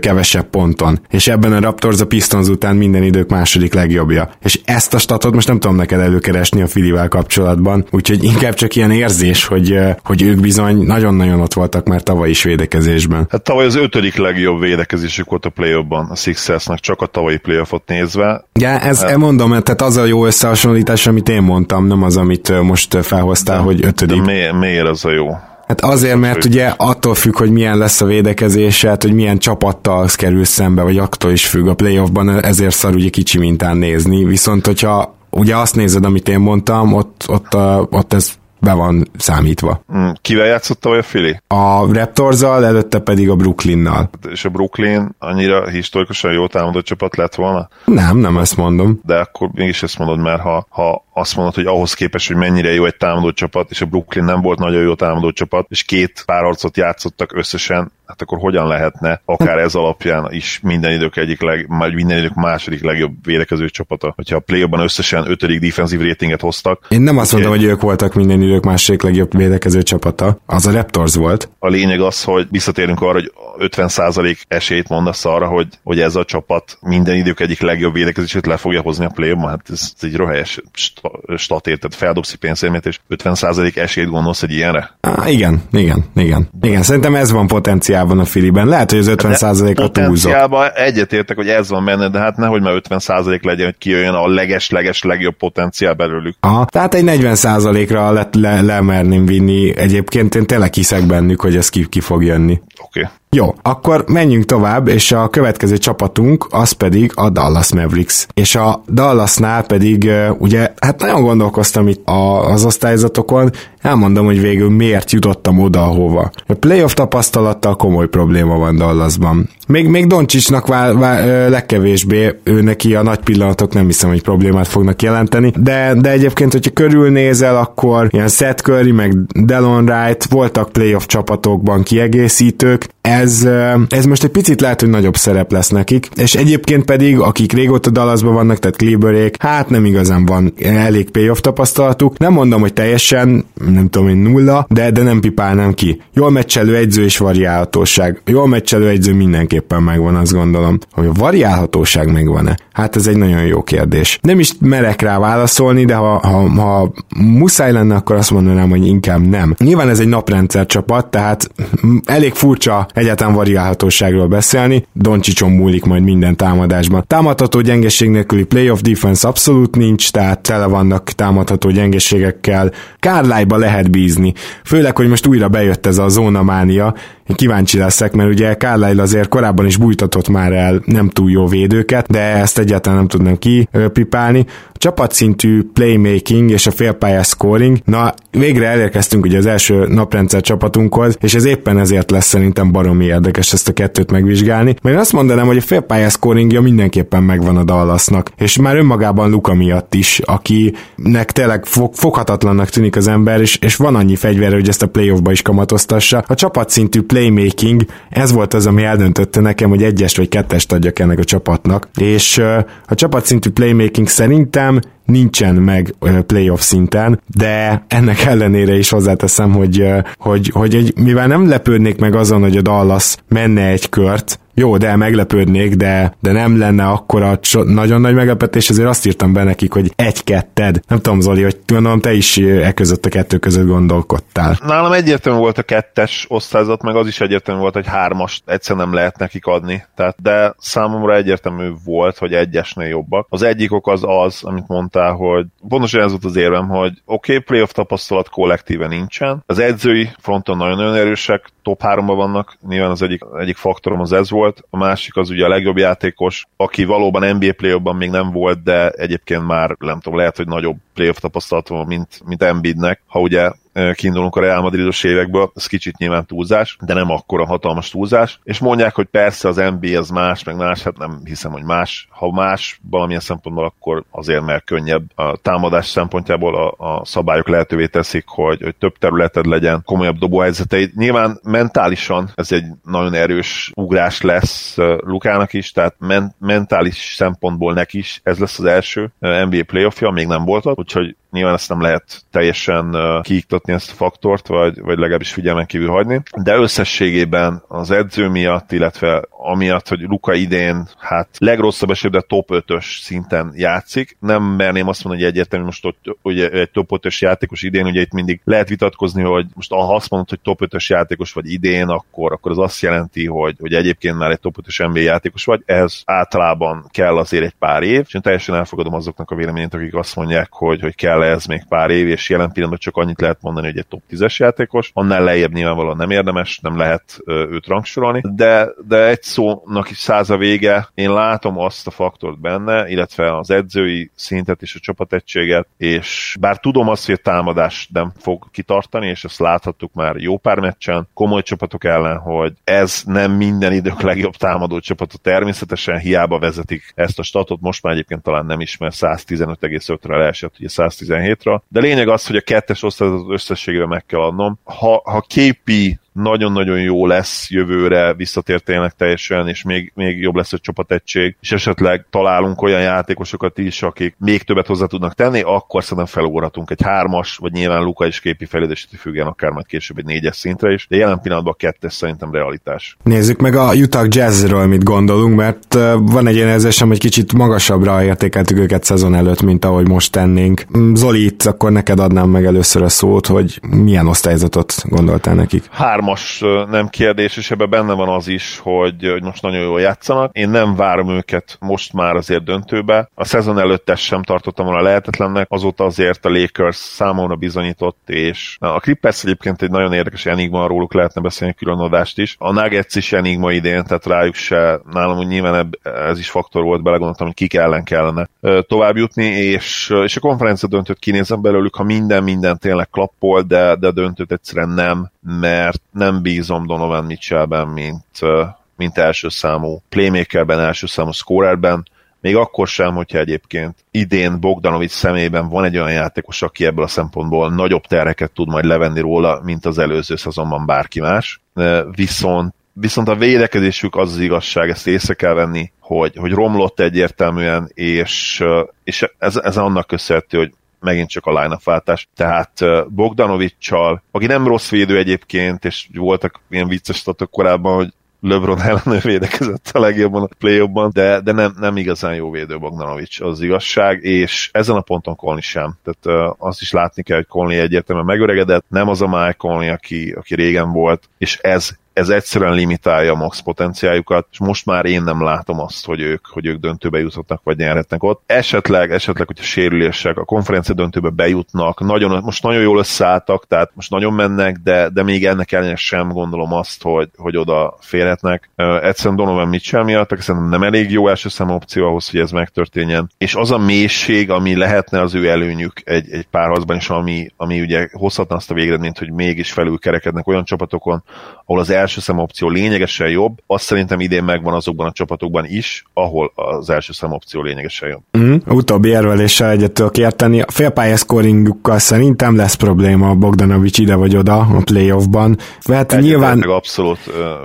kevesebb ponton. És ebben a Raptors a Pistons után minden idők második legjobbja. És ezt a statot most nem tudom neked előkeresni a Filivel kapcsolatban, úgyhogy inkább csak ilyen érzés, hogy, hogy ők bizony nagyon-nagyon ott voltak már tavaly is védekezésben. Hát tavaly az ötödik legjobb védekezésük volt a playoffban a Sixersnek, csak a tavalyi playoffot nézve. Ja, ez hát, mondom, tehát az a jó összehasonlítás, amit én mondtam, nem az, amit most felhoztál, de, hogy ötödik. De miért, miért az a jó? Hát azért, mert ugye attól függ, hogy milyen lesz a védekezése, hát, hogy milyen csapattal kerül szembe, vagy attól is függ a playoffban, ezért szar ugye kicsi mintán nézni. Viszont, hogyha ugye azt nézed, amit én mondtam, ott, ott, ott ez be van számítva. Mm, kivel játszotta vagy a Fili? A Raptorzzal, előtte pedig a Brooklynnal. És a Brooklyn annyira historikusan jó támadó csapat lett volna? Nem, nem ezt mondom. De akkor mégis ezt mondod, mert ha, ha azt mondod, hogy ahhoz képest, hogy mennyire jó egy támadó csapat, és a Brooklyn nem volt nagyon jó támadó csapat, és két párharcot játszottak összesen, hát akkor hogyan lehetne akár ez alapján is minden idők egyik leg, minden idők második legjobb védekező csapata, hogyha a play összesen ötödik defensív ratinget hoztak. Én nem azt mondom, hogy ők voltak minden idők második legjobb védekező csapata, az a Raptors volt. A lényeg az, hogy visszatérünk arra, hogy 50% esélyt mondasz arra, hogy, hogy ez a csapat minden idők egyik legjobb védekezését le fogja hozni a play hát ez, ez egy röhelyes statért, tehát feldobsz pénzérmét, és 50% esélyt gondolsz egy ilyenre? Á, igen, igen, igen. Igen, szerintem ez van potenciálban a Filiben. Lehet, hogy az 50% a. Potenciálban egyetértek, hogy ez van benne, de hát nehogy már 50% legyen, hogy kijöjjön a leges-leges legjobb potenciál belőlük. Aha, tehát egy 40%-ra le, le, lemerném vinni. Egyébként én tényleg hiszek bennük, hogy ez ki, ki fog jönni. Oké. Okay. Jó, akkor menjünk tovább, és a következő csapatunk az pedig a Dallas Mavericks. És a Dallasnál pedig ugye, hát nagyon gondolkoztam itt az osztályzatokon, elmondom, hogy végül miért jutottam oda, ahova. A playoff tapasztalattal komoly probléma van Dallasban. Még, még Doncsicsnak vál, vál, legkevésbé, ő neki a nagy pillanatok nem hiszem, hogy problémát fognak jelenteni, de, de egyébként, hogyha körülnézel, akkor ilyen Seth Curry, meg Delon Wright voltak playoff csapatokban kiegészítők, ez, ez most egy picit lehet, hogy nagyobb szerep lesz nekik, és egyébként pedig, akik régóta Dallasban vannak, tehát Kleberék, hát nem igazán van elég playoff tapasztalatuk. Nem mondom, hogy teljesen, nem tudom én nulla, de, de nem pipálnám ki. Jól meccselő egyző és variálhatóság. Jól meccselő egyző mindenképpen megvan, azt gondolom. Hogy a variálhatóság megvan-e? Hát ez egy nagyon jó kérdés. Nem is merek rá válaszolni, de ha, ha, ha muszáj lenne, akkor azt mondanám, hogy inkább nem. Nyilván ez egy naprendszer csapat, tehát elég furcsa egyáltalán variálhatóságról beszélni, Doncsicson múlik majd minden támadásban. Támadható gyengeség nélküli playoff defense abszolút nincs, tehát tele vannak támadható gyengeségekkel. Kárlájba lehet bízni. Főleg, hogy most újra bejött ez a zónamánia, én kíváncsi leszek, mert ugye Carlisle azért korábban is bújtatott már el nem túl jó védőket, de ezt egyáltalán nem tudnám kipipálni. A csapatszintű playmaking és a félpályás scoring, na végre elérkeztünk ugye az első naprendszer csapatunkhoz, és ez éppen ezért lesz szerintem baromi érdekes ezt a kettőt megvizsgálni. Mert azt mondanám, hogy a félpályás scoringja mindenképpen megvan a Dallasnak, és már önmagában Luka miatt is, akinek tényleg fog, foghatatlannak tűnik az ember, és, és van annyi fegyver, hogy ezt a playoffba is kamatoztassa. A csapatszintű playmaking, ez volt az, ami eldöntötte nekem, hogy egyes vagy kettest adjak ennek a csapatnak. És a csapatszintű playmaking szerintem nincsen meg playoff szinten, de ennek ellenére is hozzáteszem, hogy, hogy, hogy egy, mivel nem lepődnék meg azon, hogy a Dallas menne egy kört, Jó, de meglepődnék, de, de nem lenne akkora nagyon nagy meglepetés, ezért azt írtam be nekik, hogy egy-ketted. Nem tudom, Zoli, hogy gondolom te is e között a kettő között gondolkodtál. Nálam egyértelmű volt a kettes osztályzat, meg az is egyértelmű volt, hogy hármast egyszer nem lehet nekik adni. Tehát, de számomra egyértelmű volt, hogy egyesnél jobbak. Az egyik ok az az, amit mondtál, hogy pontosan ez volt az érvem, hogy oké, okay, playoff tapasztalat kollektíve nincsen. Az edzői fronton nagyon-nagyon erősek, top 3 vannak, nyilván az egyik, egyik faktorom az ez volt, a másik az ugye a legjobb játékos, aki valóban NBA playoffban még nem volt, de egyébként már nem tudom, lehet, hogy nagyobb playoff tapasztalat van, mint, mint Embiidnek, ha ugye kiindulunk a Real Madridos évekből, ez kicsit nyilván túlzás, de nem akkora hatalmas túlzás, és mondják, hogy persze az NBA az más, meg más, hát nem hiszem, hogy más. Ha más valamilyen szempontból, akkor azért, mert könnyebb a támadás szempontjából a, a szabályok lehetővé teszik, hogy, hogy több területed legyen, komolyabb dobóhelyzeteid. Nyilván mentálisan ez egy nagyon erős ugrás lesz Lukának is, tehát men- mentális szempontból neki is ez lesz az első NBA playoffja, még nem volt ott, úgyhogy nyilván ezt nem lehet teljesen kiiktatni ezt a faktort, vagy, vagy legalábbis figyelmen kívül hagyni, de összességében az edző miatt, illetve amiatt, hogy Luka idén hát legrosszabb esetben top 5-ös szinten játszik, nem merném azt mondani, hogy egyértelmű most hogy, hogy egy top 5-ös játékos idén, ugye itt mindig lehet vitatkozni, hogy most ha azt mondod, hogy top 5-ös játékos vagy idén, akkor, akkor az azt jelenti, hogy, hogy egyébként már egy top 5-ös NBA játékos vagy, ehhez általában kell azért egy pár év, és én teljesen elfogadom azoknak a véleményét, akik azt mondják, hogy, hogy kell ez még pár év, és jelen pillanatban csak annyit lehet mondani, hogy egy top 10-es játékos, annál lejjebb nyilvánvalóan nem érdemes, nem lehet őt rangsorolni, de, de egy szónak is száz a vége, én látom azt a faktort benne, illetve az edzői szintet és a csapategységet, és bár tudom azt, hogy a támadás nem fog kitartani, és ezt láthattuk már jó pár meccsen, komoly csapatok ellen, hogy ez nem minden idők legjobb támadó csapata természetesen, hiába vezetik ezt a statot, most már egyébként talán nem is, mert 115,5-re leesett, ugye 117-ra, de lényeg az, hogy a kettes osztályzat összességében meg kell adnom. Ha, ha KP nagyon-nagyon jó lesz jövőre, visszatér tényleg teljesen, és még, még jobb lesz a csapategység, és esetleg találunk olyan játékosokat is, akik még többet hozzá tudnak tenni, akkor szerintem felugorhatunk egy hármas, vagy nyilván Luka is képi fejlődését függően akár majd később egy négyes szintre is, de jelen pillanatban a kettes szerintem realitás. Nézzük meg a Utah Jazzről, mit gondolunk, mert van egy ilyen érzésem, hogy kicsit magasabbra értékeltük őket szezon előtt, mint ahogy most tennénk. Zoli, itt akkor neked adnám meg először a szót, hogy milyen osztályzatot gondoltál nekik? Hármas hármas nem kérdés, és ebben benne van az is, hogy, hogy most nagyon jól játszanak. Én nem várom őket most már azért döntőbe. A szezon előtt ezt sem tartottam volna lehetetlennek, azóta azért a Lakers számomra bizonyított, és a Clippers egyébként egy nagyon érdekes enigma, róluk lehetne beszélni külön adást is. A Nuggets is enigma idén, tehát rájuk se, nálam úgy nyilván ez is faktor volt, belegondoltam, hogy kik ellen kellene tovább jutni, és, és a konferencia döntőt kinézem belőlük, ha minden, minden tényleg klappol, de, de döntőt egyszerűen nem, mert nem bízom Donovan Mitchellben, mint, mint első számú playmakerben, első számú scorerben, még akkor sem, hogyha egyébként idén Bogdanovics szemében van egy olyan játékos, aki ebből a szempontból nagyobb tereket tud majd levenni róla, mint az előző szezonban bárki más. Viszont Viszont a védekezésük az az igazság, ezt észre kell venni, hogy, hogy romlott egyértelműen, és, és ez, ez annak köszönhető, hogy megint csak a line váltás. Tehát Bogdanovicsal, aki nem rossz védő egyébként, és voltak ilyen vicces statok korábban, hogy LeBron ellen védekezett a legjobban a play de, de nem, nem igazán jó védő Bogdanovics, az igazság, és ezen a ponton Conley sem. Tehát uh, azt is látni kell, hogy Conley egyértelműen megöregedett, nem az a Mike Conley, aki, aki régen volt, és ez ez egyszerűen limitálja a max potenciáljukat, és most már én nem látom azt, hogy ők, hogy ők döntőbe juthatnak, vagy nyerhetnek ott. Esetleg, esetleg, hogyha sérülések a konferencia döntőbe bejutnak, nagyon, most nagyon jól összeálltak, tehát most nagyon mennek, de, de még ennek ellenére sem gondolom azt, hogy, hogy oda férhetnek. Egyszerűen Donovan Mitchell miatt, szerintem nem elég jó első szem opció ahhoz, hogy ez megtörténjen. És az a mélység, ami lehetne az ő előnyük egy, egy párharcban, és ami, ami ugye hozhatna azt a végeredményt, hogy mégis felülkerekednek olyan csapatokon, ahol az első szem opció lényegesen jobb, azt szerintem idén megvan azokban a csapatokban is, ahol az első szem opció lényegesen jobb. Mm, utóbbi érveléssel egyet tudok érteni. A félpálya scoringukkal szerintem lesz probléma Bogdanovics ide vagy oda a playoffban. Hát Egyet nyilván... Abszolút.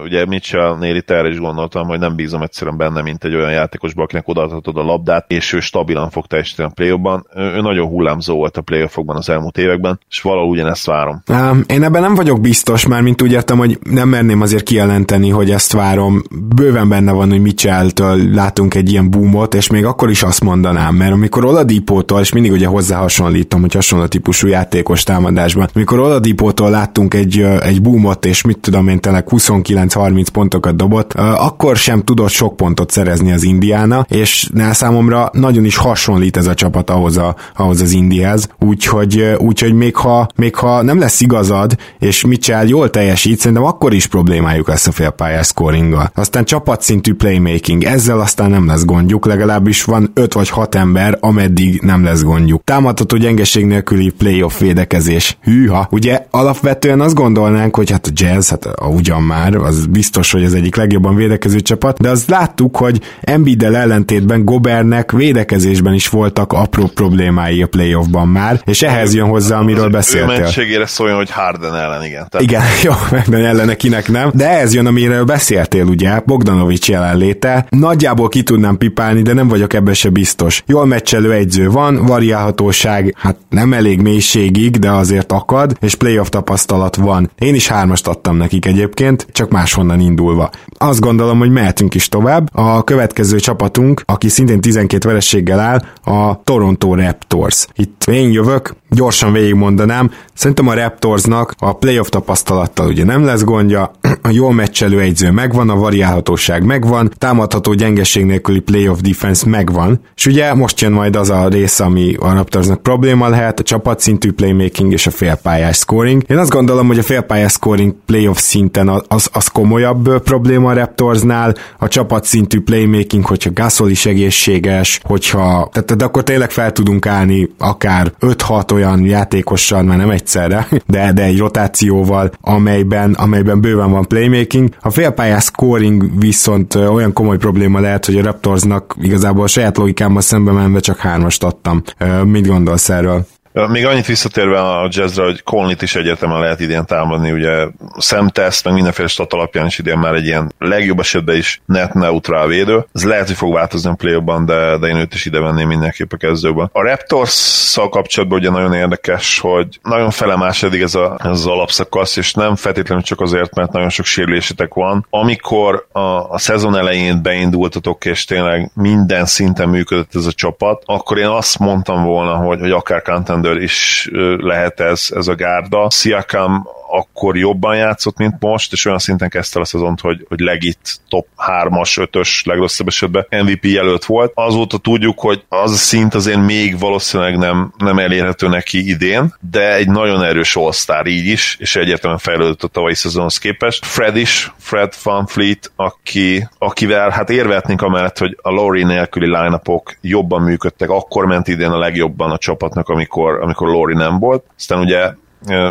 Ugye Mitchell Néri erre is gondoltam, hogy nem bízom egyszerűen benne, mint egy olyan játékosban, akinek odaadhatod a labdát, és ő stabilan fog teljesíteni a playoffban. Ő nagyon hullámzó volt a playoffokban az elmúlt években, és valahogy ugyanezt várom. Én ebben nem vagyok biztos, már mint úgy értem, hogy nem szeretném azért kijelenteni, hogy ezt várom. Bőven benne van, hogy Mitchell-től látunk egy ilyen boomot, és még akkor is azt mondanám, mert amikor Oladipótól, és mindig ugye hozzá hasonlítom, hogy hasonló típusú játékos támadásban, amikor Oladipótól láttunk egy, egy boomot, és mit tudom én, tényleg 29-30 pontokat dobott, akkor sem tudott sok pontot szerezni az Indiána, és számomra nagyon is hasonlít ez a csapat ahhoz, a, ahhoz az Indiáz, úgyhogy, úgyhogy még, ha, még ha nem lesz igazad, és Mitchell jól teljesít, szerintem akkor is problémájuk lesz a félpályás scoringgal. Aztán csapatszintű playmaking, ezzel aztán nem lesz gondjuk, legalábbis van 5 vagy 6 ember, ameddig nem lesz gondjuk. Támadható gyengeség nélküli playoff védekezés. Hűha, ugye alapvetően azt gondolnánk, hogy hát a jazz, hát ugyan már, az biztos, hogy az egyik legjobban védekező csapat, de azt láttuk, hogy Embiid-del ellentétben Gobernek védekezésben is voltak apró problémái a playoffban már, és ehhez jön hozzá, amiről beszéltél. Ő szóljon, hogy Harden ellen, igen. Tehát... Igen, jó, meg ellene kinek nem. De ez jön, amiről beszéltél, ugye, Bogdanovics jelenléte. Nagyjából ki tudnám pipálni, de nem vagyok ebben se biztos. Jól meccselő egyző van, variálhatóság, hát nem elég mélységig, de azért akad, és playoff tapasztalat van. Én is hármast adtam nekik egyébként, csak máshonnan indulva. Azt gondolom, hogy mehetünk is tovább. A következő csapatunk, aki szintén 12 verességgel áll, a Toronto Raptors. Itt én jövök, gyorsan végigmondanám, szerintem a Raptorsnak a playoff tapasztalattal ugye nem lesz gondja, a jól meccselő egyző megvan, a variálhatóság megvan, támadható gyengeség nélküli playoff defense megvan, és ugye most jön majd az a rész, ami a Raptorsnak probléma lehet, a csapatszintű playmaking és a félpályás scoring. Én azt gondolom, hogy a félpályás scoring playoff szinten az, az komolyabb probléma a Raptorsnál, a csapatszintű playmaking, hogyha Gasol is egészséges, hogyha, tehát de akkor tényleg fel tudunk állni akár 5-6 olyan játékossal, már nem egyszerre, de, de egy rotációval, amelyben, amelyben bőven van playmaking. A félpályás scoring viszont olyan komoly probléma lehet, hogy a Raptorsnak igazából a saját logikámmal szembe menve csak hármast adtam. Mit gondolsz erről? Még annyit visszatérve a jazzre, hogy Conlit is egyértelműen lehet idén támadni, ugye szemteszt, meg mindenféle stat alapján is idén már egy ilyen legjobb esetben is net neutrál védő. Ez lehet, hogy fog változni a play de, de én őt is ide venném mindenképp a kezdőben. A Raptors-szal kapcsolatban ugye nagyon érdekes, hogy nagyon felemásodik ez, a, ez az alapszakasz, és nem feltétlenül csak azért, mert nagyon sok sérülésetek van. Amikor a, a szezon elején beindultatok, és tényleg minden szinten működött ez a csapat, akkor én azt mondtam volna, hogy, hogy akár Kanten contender is lehet ez, ez a gárda. Siakam akkor jobban játszott, mint most, és olyan szinten kezdte a szezont, hogy, hogy legit top 3-as, 5-ös, legrosszabb esetben MVP jelölt volt. Azóta tudjuk, hogy az a szint azért még valószínűleg nem, nem elérhető neki idén, de egy nagyon erős all így is, és egyértelműen fejlődött a tavalyi szezonhoz képest. Fred is, Fred Van Fleet, aki, akivel hát érvetnénk amellett, hogy a Laurie nélküli line jobban működtek, akkor ment idén a legjobban a csapatnak, amikor, amikor Laurie nem volt. Aztán ugye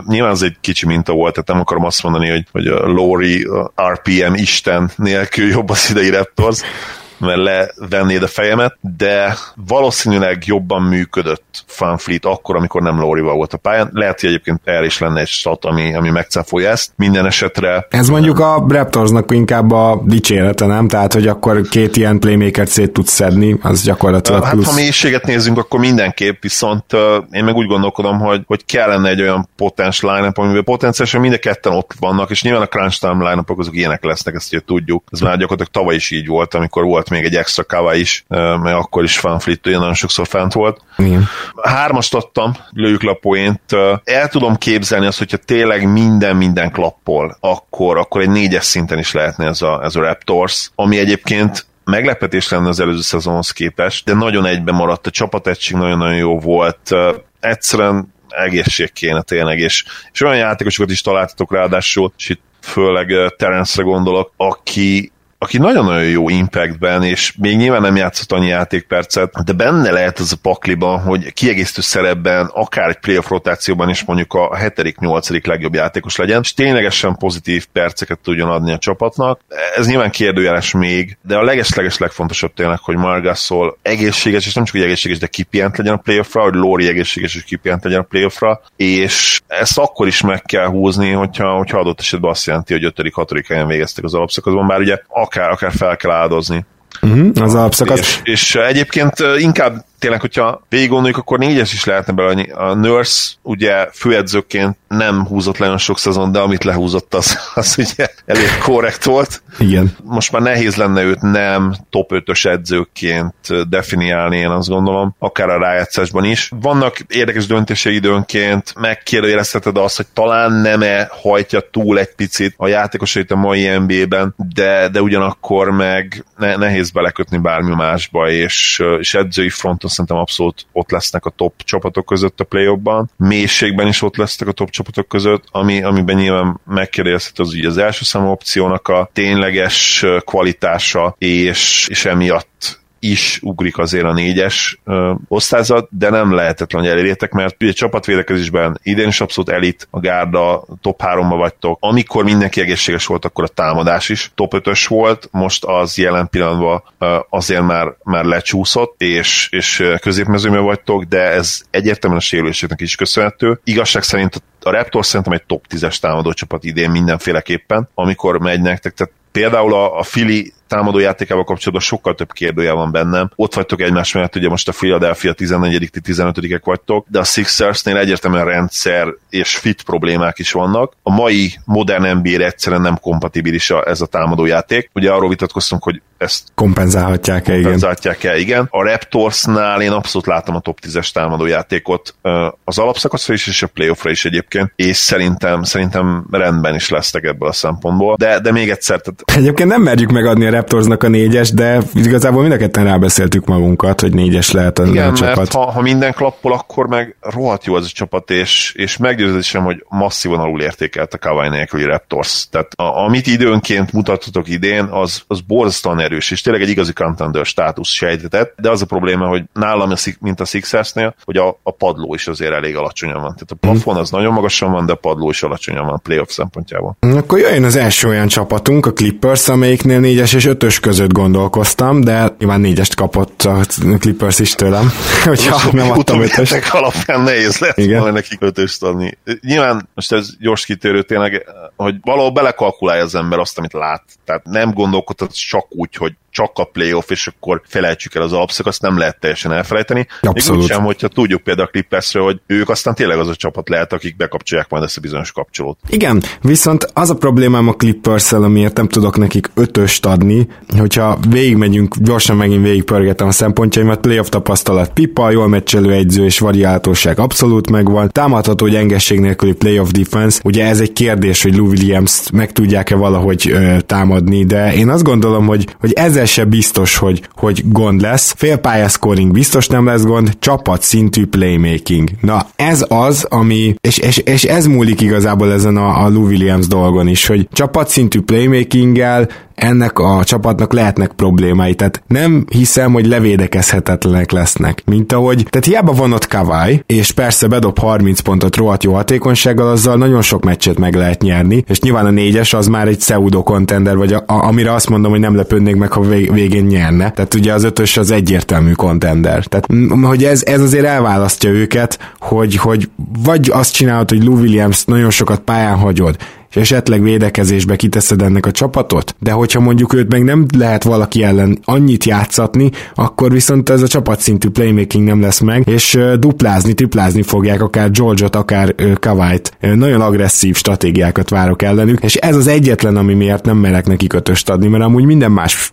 Nyilván ez egy kicsi minta volt, tehát nem akarom azt mondani, hogy, hogy a Lori RPM isten nélkül jobb az idei Raptors, mert levennéd a fejemet, de valószínűleg jobban működött Fanfleet akkor, amikor nem Lórival volt a pályán. Lehet, hogy egyébként el is lenne egy stat, ami, ami megcáfolja ezt. Minden esetre... Ez mondjuk a Raptorsnak inkább a dicsérete, nem? Tehát, hogy akkor két ilyen playmaker szét tudsz szedni, az gyakorlatilag hát, plusz. ha mélységet nézzünk, akkor mindenképp, viszont én meg úgy gondolkodom, hogy, hogy kellene egy olyan potens line amiben potenciálisan mind a ketten ott vannak, és nyilván a crunch time line azok ilyenek lesznek, ezt ugye tudjuk. Ez már gyakorlatilag tavaly is így volt, amikor volt még egy extra kava is, mert akkor is fanflit ugye nagyon sokszor fent volt. Igen. Hármast adtam, lőjük le a poént. El tudom képzelni azt, hogyha tényleg minden-minden klappol, akkor, akkor egy négyes szinten is lehetne ez a, ez a Raptors, ami egyébként meglepetés lenne az előző szezonhoz képest, de nagyon egyben maradt, a csapategység nagyon-nagyon jó volt. Egyszerűen egészség kéne tényleg, és, és olyan játékosokat is találtatok ráadásul, és itt főleg Terence-re gondolok, aki aki nagyon-nagyon jó impactben, és még nyilván nem játszott annyi játékpercet, de benne lehet az a pakliban, hogy kiegészítő szerepben, akár egy playoff rotációban is mondjuk a 7.-8. legjobb játékos legyen, és ténylegesen pozitív perceket tudjon adni a csapatnak. Ez nyilván kérdőjeles még, de a leges-leges legfontosabb tényleg, hogy Margasol egészséges, és nem csak hogy egészséges, de kipient legyen a playoffra, hogy Lori egészséges és kipient legyen a playoffra, és ezt akkor is meg kell húzni, hogyha, hogyha adott esetben azt jelenti, hogy 5.-6. helyen végeztek az alapszakaszban, bár ugye akár, akár fel kell áldozni. Uh-huh, az alapszakasz. És, és egyébként inkább tényleg, hogyha végig gondoljuk, akkor négyes is lehetne belőle. A Nurse ugye főedzőként nem húzott le olyan sok szezon, de amit lehúzott, az, az ugye elég korrekt volt. Igen. Most már nehéz lenne őt nem top 5-ös edzőként definiálni, én azt gondolom, akár a rájátszásban is. Vannak érdekes döntései időnként, megkérdőjelezheted azt, hogy talán nem-e hajtja túl egy picit a játékosait a mai NBA-ben, de, de ugyanakkor meg ne, nehéz belekötni bármi másba, és, és edzői fronton szerintem abszolút ott lesznek a top csapatok között a play mélységben is ott lesznek a top csapatok között, ami, amiben nyilván megkérdezhető az, az első számú opciónak a tényleges kvalitása, és, és emiatt is ugrik azért a négyes ö, osztályzat, de nem lehetetlen, hogy elérjétek, mert ugye csapatvédekezésben idén is abszolút elit, a gárda top 3-ba vagytok. Amikor mindenki egészséges volt, akkor a támadás is top 5-ös volt, most az jelen pillanatban ö, azért már, már lecsúszott, és, és középmezőben vagytok, de ez egyértelműen a sérüléseknek is köszönhető. Igazság szerint a Raptors szerintem egy top 10-es támadó csapat idén mindenféleképpen, amikor megy nektek, tehát Például a, a Fili támadó játékával kapcsolatban sokkal több kérdője van bennem. Ott vagytok egymás mellett, ugye most a Philadelphia 14 15-ek vagytok, de a Sixersnél egyértelműen rendszer és fit problémák is vannak. A mai modern NBA egyszerűen nem kompatibilis a, ez a támadó játék. Ugye arról vitatkoztunk, hogy ezt kompenzálhatják-e, kompenzálhatják-e, igen. igen. A Raptorsnál én abszolút látom a top 10-es támadó játékot az alapszakaszra is, és a playoffra is egyébként, és szerintem, szerintem rendben is lesztek ebből a szempontból. De, de még egyszer, tehát Egyébként nem merjük megadni a Raptorsnak a négyes, de igazából mind a ketten rábeszéltük magunkat, hogy négyes lehet az Igen, a csapat. mert ha, ha minden klappol, akkor meg rohadt jó az a csapat, és, és meggyőződésem, hogy masszívan alul értékelt a Kawai nélküli Raptors. Tehát a, amit időnként mutattatok idén, az, az borzasztóan erős, és tényleg egy igazi contender státusz sejtetett, de az a probléma, hogy nálam, mint a Sixersnél, hogy a, a padló is azért elég alacsonyan van. Tehát a plafon az nagyon magasan van, de a padló is alacsonyan van a playoff szempontjából. Akkor jöjjön az első olyan csapatunk, a Clippers, amelyiknél 4-es és 5-ös között gondolkoztam, de nyilván 4-est kapott a Clippers is tőlem, hogyha nem adtam 5 alapján nehéz lehet Igen. volna nekik 5 adni. Nyilván most ez gyors kitérő tényleg, hogy valahol belekalkulálja az ember azt, amit lát. Tehát nem gondolkodhat csak úgy, hogy csak a playoff, és akkor felejtsük el az alapszakaszt, nem lehet teljesen elfelejteni. Abszolút. Még sem, hogyha tudjuk például a Clippersről, hogy ők aztán tényleg az a csapat lehet, akik bekapcsolják majd ezt a bizonyos kapcsolót. Igen, viszont az a problémám a clippers amiért nem tudok nekik ötöst adni, hogyha végigmegyünk, gyorsan megint végigpörgetem a szempontjaimat, playoff tapasztalat pipa, jól meccselő egyző és variáltóság abszolút megvan, támadható gyengesség nélküli playoff defense, ugye ez egy kérdés, hogy Lou Williams meg tudják-e valahogy ö, támadni, de én azt gondolom, hogy, hogy ez ezzel se biztos, hogy, hogy gond lesz. Félpálya scoring biztos nem lesz gond, csapat szintű playmaking. Na, ez az, ami, és, és, és ez múlik igazából ezen a, a Lou Williams dolgon is, hogy csapat szintű playmakinggel ennek a csapatnak lehetnek problémái. Tehát nem hiszem, hogy levédekezhetetlenek lesznek. Mint ahogy, tehát hiába van ott Kawai, és persze bedob 30 pontot rohadt jó hatékonysággal, azzal nagyon sok meccset meg lehet nyerni, és nyilván a négyes az már egy pseudo contender, vagy a, a, amire azt mondom, hogy nem lepődnék meg, ha végén nyerne. Tehát ugye az ötös az egyértelmű contender. Tehát hogy ez, ez azért elválasztja őket, hogy, hogy vagy azt csinálod, hogy Lou Williams nagyon sokat pályán hagyod, és esetleg védekezésbe kiteszed ennek a csapatot, de hogyha mondjuk őt meg nem lehet valaki ellen annyit játszatni, akkor viszont ez a csapatszintű playmaking nem lesz meg, és duplázni, triplázni fogják akár George-ot, akár Kawait. Nagyon agresszív stratégiákat várok ellenük, és ez az egyetlen, ami miatt nem merek neki kötöst adni, mert amúgy minden más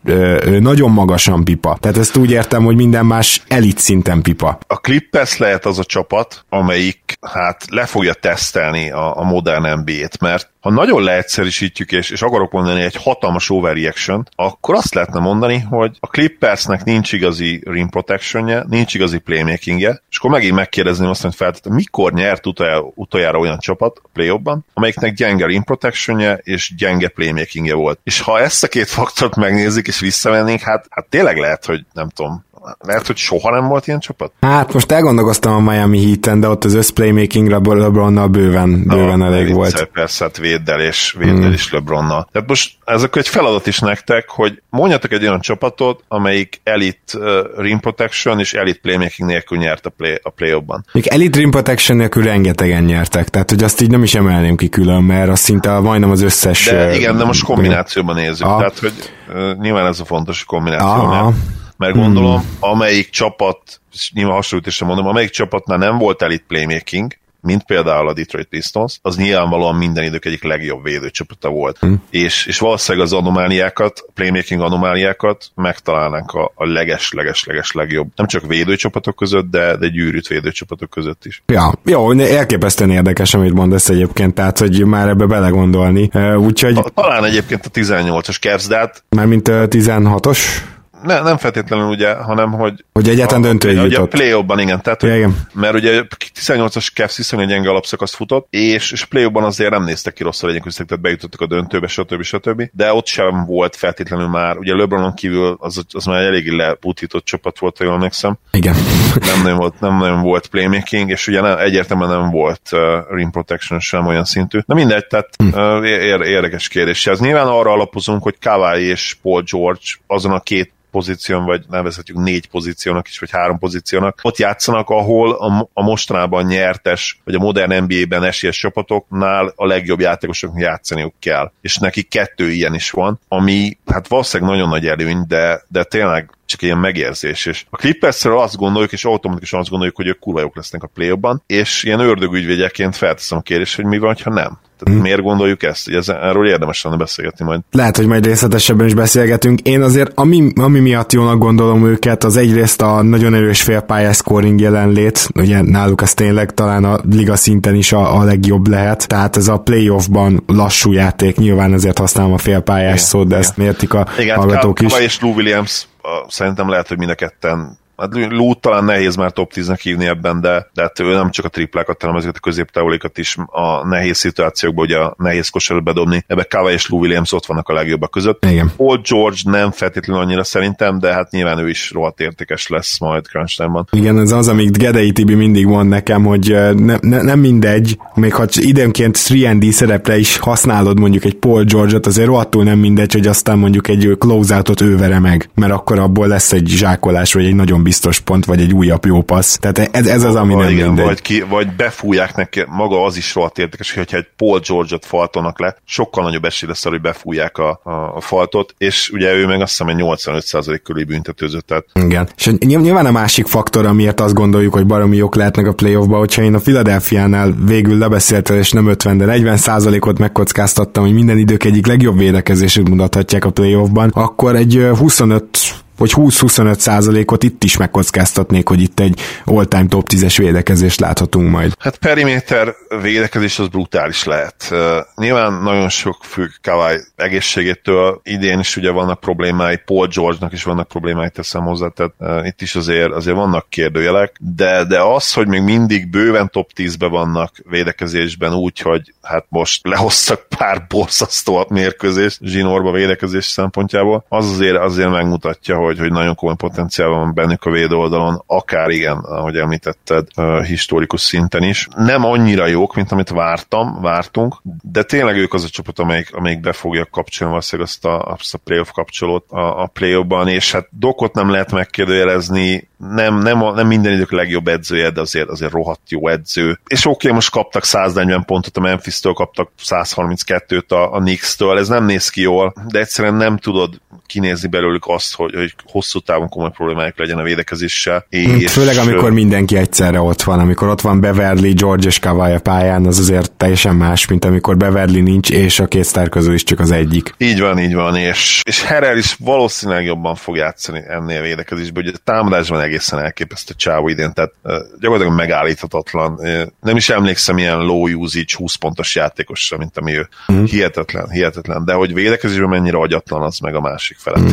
nagyon magasan pipa. Tehát ezt úgy értem, hogy minden más elit szinten pipa. A Clippers lehet az a csapat, amelyik hát le fogja tesztelni a, a modern NBA-t, mert ha nagyon leegyszerűsítjük, és, és akarok mondani egy hatalmas overreaction, akkor azt lehetne mondani, hogy a Clippersnek nincs igazi rim protectionje, nincs igazi playmakingje, és akkor megint megkérdezném azt, hogy feltettem, mikor nyert utoljára, utoljára olyan csapat a play amelyiknek gyenge rim protectionje és gyenge playmakingje volt. És ha ezt a két faktort megnézik és visszamennénk, hát, hát tényleg lehet, hogy nem tudom, lehet, hogy soha nem volt ilyen csapat? Hát most elgondolkoztam a Miami Heat-en, de ott az összplaymakingre LeBronnal bőven, bőven Na, elég volt. Egyszer, persze, hát véddel és, véddel hmm. is LeBronnal. Tehát most ez akkor egy feladat is nektek, hogy mondjatok egy olyan csapatot, amelyik elite uh, rim protection és elite playmaking nélkül nyert a, play, a play-ban. Még elite rim protection nélkül rengetegen nyertek, tehát hogy azt így nem is emelném ki külön, mert az szinte majdnem az összes... De igen, de most kombinációban nézzük, Aha. tehát hogy uh, nyilván ez a fontos kombináció, Aha. mert mert gondolom, amelyik csapat, és nyilván hasonlítésre mondom, amelyik csapatnál nem volt elit playmaking, mint például a Detroit Pistons, az nyilvánvalóan minden idők egyik legjobb védőcsapata volt. Hmm. És, és valószínűleg az anomáliákat, playmaking anomáliákat megtalálnánk a, a leges-leges-leges legjobb. Nem csak védőcsapatok között, de, de gyűrűt védőcsapatok között is. Ja, jó, elképesztően érdekes, amit mondasz egyébként, tehát, hogy már ebbe belegondolni. Úgyhogy... Talán egyébként a 18-as Cavs, de hát... Mármint a 16-os? Ne, nem feltétlenül ugye, hanem hogy... Hogy egyáltalán döntő jutott. Ugye a play igen. Tehát, hogy, igen. Mert ugye 18-as Cavs viszonylag gyenge alapszakaszt futott, és, és play azért nem néztek ki rosszul egyébként, tehát bejutottak a döntőbe, stb. stb. De ott sem volt feltétlenül már, ugye LeBronon kívül az, az már eléggé leputított csapat volt, ha jól emlékszem. Igen. Nem nagyon volt, nem nagyon volt playmaking, és ugye nem, egyértelműen nem volt uh, rim protection sem olyan szintű. Na mindegy, tehát hm. uh, érdekes kérdés. Ez nyilván arra alapozunk, hogy Kawhi és Paul George azon a két pozíción, vagy nevezhetjük négy pozíciónak is, vagy három pozíciónak, ott játszanak, ahol a, a mostanában nyertes, vagy a modern NBA-ben esélyes csapatoknál a legjobb játékosoknak játszaniuk kell. És neki kettő ilyen is van, ami hát valószínűleg nagyon nagy előny, de, de tényleg csak ilyen megérzés. És a Clippersről azt gondoljuk, és automatikusan azt gondoljuk, hogy ők kurva jók lesznek a play és ilyen ördögügyvédjeként felteszem a kérdést, hogy mi van, ha nem. Tehát hmm. miért gondoljuk ezt? Hogy ez, erről érdemes lenne beszélgetni majd. Lehet, hogy majd részletesebben is beszélgetünk. Én azért, ami, ami miatt jónak gondolom őket, az egyrészt a nagyon erős félpályás scoring jelenlét, ugye náluk ez tényleg talán a liga szinten is a, a legjobb lehet, tehát ez a playoffban lassú játék, nyilván ezért használom a félpályás szót, de igen. ezt mértik a igen, hallgatók is. és Lou Williams szerintem lehet, hogy mind a ketten Hát Lút talán nehéz már top 10-nek hívni ebben, de, de hát ő nem csak a triplákat, hanem ezeket a középtávolékat is a nehéz szituációkban, ugye a nehéz kosarot bedobni. Ebbe Kava és Lou Williams ott vannak a legjobbak között. Igen. Paul George nem feltétlenül annyira szerintem, de hát nyilván ő is rohadt értékes lesz majd crunch time-ban. Igen, ez az, amit Gedei Tibi mindig mond nekem, hogy ne, ne, nem mindegy, még ha időnként 3D szerepre is használod mondjuk egy Paul George-ot, azért rohadtul nem mindegy, hogy aztán mondjuk egy close-outot ő vere meg, mert akkor abból lesz egy zsákolás, vagy egy nagyon biztos pont, vagy egy újabb jó passz. Tehát ez, ez az, ami nem igen, mindegy. Vagy, ki, vagy befújják neki, maga az is rohadt érdekes, hogyha egy Paul George-ot faltonak le, sokkal nagyobb esély lesz, hogy befújják a, a, a faltot, és ugye ő meg azt hiszem, egy 85% körül büntetőzött. Tehát... Igen. És nyilván a másik faktor, amiért azt gondoljuk, hogy baromi jók lehetnek a playoffba, hogyha én a Philadelphia-nál végül lebeszéltem, és nem 50, de 40%-ot megkockáztattam, hogy minden idők egyik legjobb védekezését mutathatják a playoffban, akkor egy 25 vagy 20-25 százalékot itt is megkockáztatnék, hogy itt egy all-time top 10-es védekezést láthatunk majd. Hát periméter védekezés az brutális lehet. Uh, nyilván nagyon sok függ Kawai egészségétől, idén is ugye vannak problémái, Paul George-nak is vannak problémái, teszem hozzá, tehát uh, itt is azért, azért vannak kérdőjelek, de, de az, hogy még mindig bőven top 10-ben vannak védekezésben úgy, hogy hát most lehoztak pár borzasztó mérkőzést zsinórba védekezés szempontjából, az azért, azért megmutatja, hogy hogy, hogy nagyon komoly potenciál van bennük a védő oldalon, akár igen, ahogy említetted, historikus szinten is. Nem annyira jók, mint amit vártam, vártunk, de tényleg ők az a csapat, amelyik, amelyik be fogja kapcsolni valószínűleg azt a, azt a playoff kapcsolót a, a play és hát Dokot nem lehet megkérdőjelezni, nem, nem, a, nem minden idők legjobb edzője, de azért, azért rohadt jó edző. És oké, okay, most kaptak 140 pontot a Memphis-től, kaptak 132-t a, a Knicks-től, ez nem néz ki jól, de egyszerűen nem tudod kinézni belőlük azt, hogy, hogy hosszú távon komoly problémájuk legyen a védekezéssel. És Főleg amikor mindenki egyszerre ott van, amikor ott van Beverly, George és Kawai a pályán, az azért teljesen más, mint amikor Beverly nincs, és a két sztár közül is csak az egyik. Így van, így van, és, és Herrel is valószínűleg jobban fog játszani ennél a védekezésben, hogy a támadásban egészen elképesztő csávó idén, tehát gyakorlatilag megállíthatatlan. Nem is emlékszem ilyen low usage 20 pontos játékosra, mint ami ő. Mm. Hihetetlen, hihetetlen, de hogy védekezésben mennyire agyatlan, az meg a másik fele. Mm.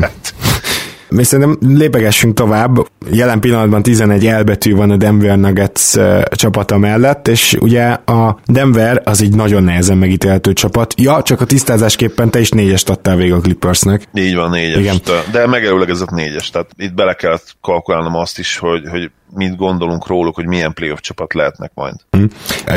És szerintem lépegessünk tovább. Jelen pillanatban 11 elbetű van a Denver Nuggets csapata mellett, és ugye a Denver az egy nagyon nehezen megítélhető csapat. Ja, csak a tisztázásképpen te is négyest adtál végig a Clippersnek. Így van, négyes. Igen. De megelőlegezett négyes, tehát itt bele kellett kalkulálnom azt is, hogy, hogy mit gondolunk róluk, hogy milyen playoff csapat lehetnek majd. Hm.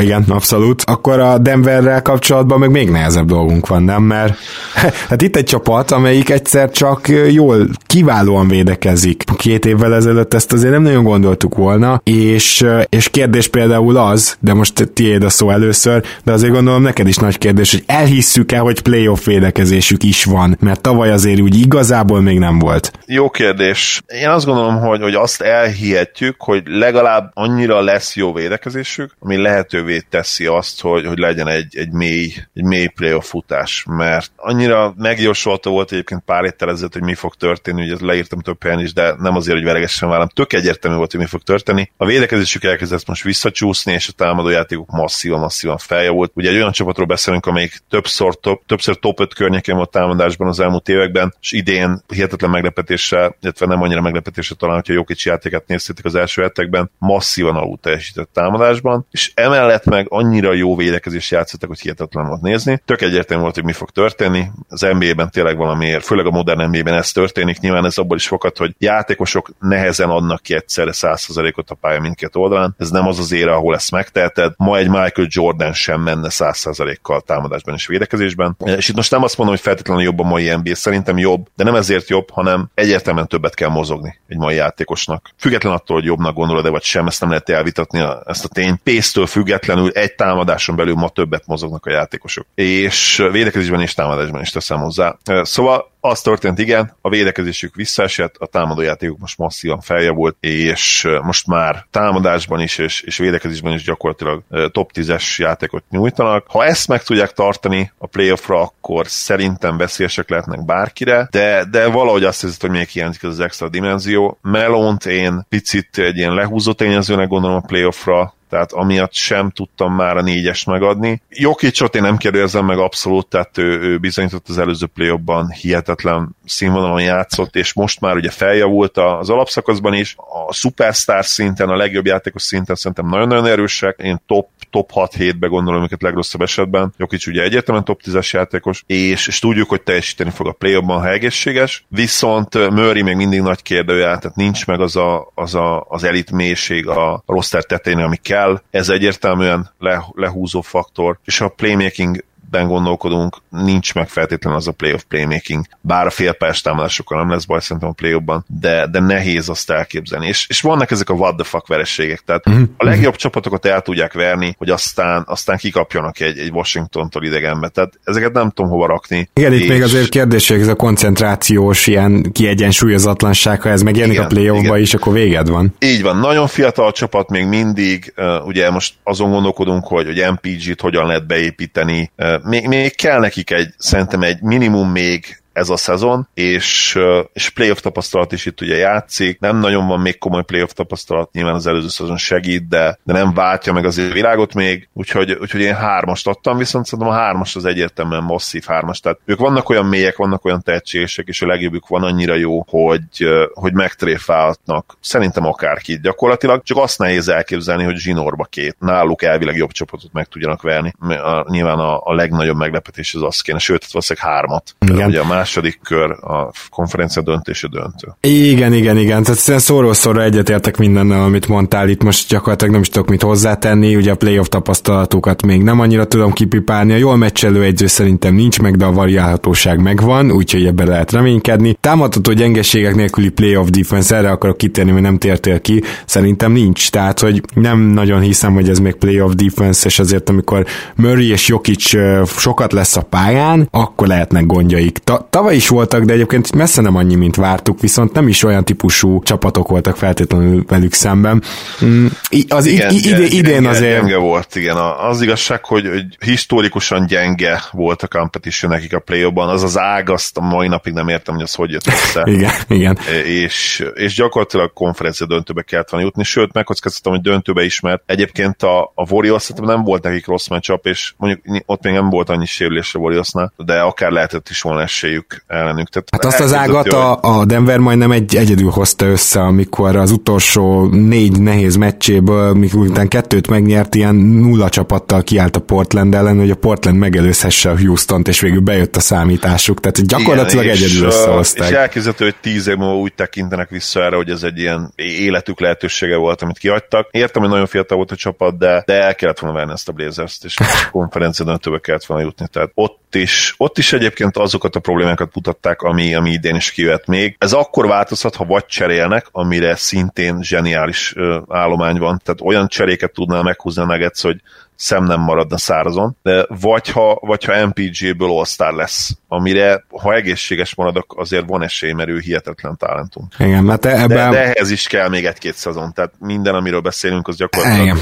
Igen, abszolút. Akkor a Denverrel kapcsolatban meg még nehezebb dolgunk van, nem? Mert hát itt egy csapat, amelyik egyszer csak jól, kiválóan védekezik. Két évvel ezelőtt ezt azért nem nagyon gondoltuk volna, és, és kérdés például az, de most tiéd a szó először, de azért gondolom neked is nagy kérdés, hogy elhisszük-e, hogy playoff védekezésük is van, mert tavaly azért úgy igazából még nem volt. Jó kérdés. Én azt gondolom, hogy, hogy azt elhihetjük, hogy legalább annyira lesz jó védekezésük, ami lehetővé teszi azt, hogy, hogy legyen egy, egy mély, egy mély playoff futás, mert annyira megjósolta volt egyébként pár héttel ezelőtt, hogy mi fog történni, ugye leírtam több helyen is, de nem azért, hogy veregesen vállám, tök egyértelmű volt, hogy mi fog történni. A védekezésük elkezdett most visszacsúszni, és a támadójátékok masszívan, masszívan feljavult. Ugye egy olyan csapatról beszélünk, amelyik többször top, többször top 5 környékén volt támadásban az elmúlt években, és idén hihetetlen meglepetésre, illetve nem annyira meglepetésre talán, hogyha jó kicsi játékát néztétek az első hetekben, masszívan alul teljesített támadásban, és emellett meg annyira jó védekezés játszottak, hogy hihetetlen volt nézni. Tök egyértelmű volt, hogy mi fog történni. Az NBA-ben tényleg valamiért, főleg a modern NBA-ben ez történik. Nyilván ez abból is fakad, hogy játékosok nehezen adnak ki egyszerre 100%-ot a pálya mindkét oldalán. Ez nem az az ére, ahol ezt megteheted. Ma egy Michael Jordan sem menne 100%-kal támadásban és védekezésben. És itt most nem azt mondom, hogy feltétlenül jobb a mai NBA, szerintem jobb, de nem ezért jobb, hanem egyértelműen többet kell mozogni egy mai játékosnak. Független attól, hogy jobbnak gondolod-e vagy sem, ezt nem lehet elvitatni ezt a tényt. Pénztől függetlenül egy támadáson belül ma többet mozognak a játékosok. És védekezésben és támadásban is teszem hozzá. Szóval az történt, igen, a védekezésük visszaesett, a támadójátékuk most masszívan feljavult, és most már támadásban is és, és védekezésben is gyakorlatilag top 10-es játékot nyújtanak. Ha ezt meg tudják tartani a playoffra, akkor szerintem veszélyesek lehetnek bárkire, de, de valahogy azt hiszem, hogy még hiányzik ez az extra dimenzió. Melont én picit egy ilyen lehúzó tényezőnek gondolom a playoffra, tehát amiatt sem tudtam már a négyest megadni. Jokicsot én nem kérdezem meg abszolút, tehát ő, ő bizonyított az előző play hihetetlen színvonalon játszott, és most már ugye feljavult az alapszakaszban is, a superstar szinten, a legjobb játékos szinten szerintem nagyon-nagyon erősek, én top, top 6-7-be gondolom őket legrosszabb esetben. Jokic ugye egyértelműen top 10-es játékos, és, és tudjuk, hogy teljesíteni fog a play ha egészséges, viszont Murray még mindig nagy kérdőjel, tehát nincs meg az a, az, a, az elit mélység a roster tetején, ami kell, kell, ez egyértelműen le, lehúzó faktor, és a playmaking ben gondolkodunk, nincs meg feltétlenül az a playoff playmaking, bár a félpályás támadásokkal nem lesz baj szerintem a playoffban, de, de nehéz azt elképzelni. És, és vannak ezek a what the fuck vereségek, tehát mm-hmm. a legjobb csapatokat el tudják verni, hogy aztán, aztán kikapjanak egy, egy Washington-tól idegenbe, tehát ezeket nem tudom hova rakni. Igen, és... itt még azért kérdés, ez a koncentrációs ilyen kiegyensúlyozatlanság, ha ez megjelenik a playoffba is, akkor véged van. Így van, nagyon fiatal csapat még mindig, ugye most azon gondolkodunk, hogy, hogy MPG-t hogyan lehet beépíteni, még, még kell nekik egy, szerintem egy minimum még ez a szezon, és, és playoff tapasztalat is itt ugye játszik, nem nagyon van még komoly playoff tapasztalat, nyilván az előző szezon segít, de, de nem váltja meg az világot még, úgyhogy, úgyhogy én hármast adtam, viszont szerintem a hármas az egyértelműen masszív hármas, tehát ők vannak olyan mélyek, vannak olyan tehetségesek, és a legjobbük van annyira jó, hogy, hogy megtréfálhatnak szerintem akárki gyakorlatilag, csak azt nehéz elképzelni, hogy zsinórba két, náluk elvileg jobb csapatot meg tudjanak verni. A, nyilván a, a legnagyobb meglepetés az az kéne, sőt, valószínűleg hármat. Igen. Ugye a más második kör a konferencia döntése döntő. Igen, igen, igen. Tehát szóról szóra egyetértek mindennel, amit mondtál. Itt most gyakorlatilag nem is tudok mit hozzátenni. Ugye a playoff tapasztalatokat még nem annyira tudom kipipálni. A jól meccselő egyző szerintem nincs meg, de a variálhatóság megvan, úgyhogy ebbe lehet reménykedni. Támadható gyengeségek nélküli playoff defense, erre akarok kitérni, mert nem tértél ki. Szerintem nincs. Tehát, hogy nem nagyon hiszem, hogy ez még playoff defense, és azért amikor Murray és Jokic sokat lesz a pályán, akkor lehetnek gondjaik. Ta- tavaly is voltak, de egyébként messze nem annyi, mint vártuk, viszont nem is olyan típusú csapatok voltak feltétlenül velük szemben. Mm, az igen, id- id- idén gyenge, azért... Gyenge volt, igen. Az igazság, hogy, hogy historikusan gyenge volt a competition nekik a play az az ág, azt a mai napig nem értem, hogy az hogy jött össze. igen, igen. És, és gyakorlatilag konferencia döntőbe kellett volna jutni, sőt, megkockáztatom, hogy döntőbe is, mert egyébként a, a Warriors szerintem nem volt nekik rossz meccsap, és mondjuk ott még nem volt annyi sérülés a Warriorsnál, de akár lehetett is volna esélyük ellenük. ellenük. Tehát hát azt az ágat a, a Denver majdnem egy, egyedül hozta össze, amikor az utolsó négy nehéz meccséből, mikor kettőt megnyert, ilyen nulla csapattal kiállt a Portland ellen, hogy a Portland megelőzhesse a Houston-t, és végül bejött a számításuk. Tehát gyakorlatilag Igen, egyedül összehozták. És elképzelhető, hogy tíz év múlva úgy tekintenek vissza erre, hogy ez egy ilyen életük lehetősége volt, amit kiadtak. Értem, hogy nagyon fiatal volt a csapat, de, de el kellett volna venni ezt a Blazers-t, és a konferencián többet kellett volna jutni. Tehát ott is, ott is egyébként azokat a problémákat mutatták, ami, ami idén is kivett még. Ez akkor változhat, ha vagy cserélnek, amire szintén zseniális állomány van. Tehát olyan cseréket tudnál meghúzni a Nuggets, hogy szem nem maradna szárazon, de vagy ha, vagy ha MPG-ből all lesz, amire, ha egészséges maradok, azért van esély, mert ő hihetetlen talentum. Igen, mert ebben... de, de ehhez is kell még egy-két szezon, tehát minden, amiről beszélünk, az gyakorlatilag Igen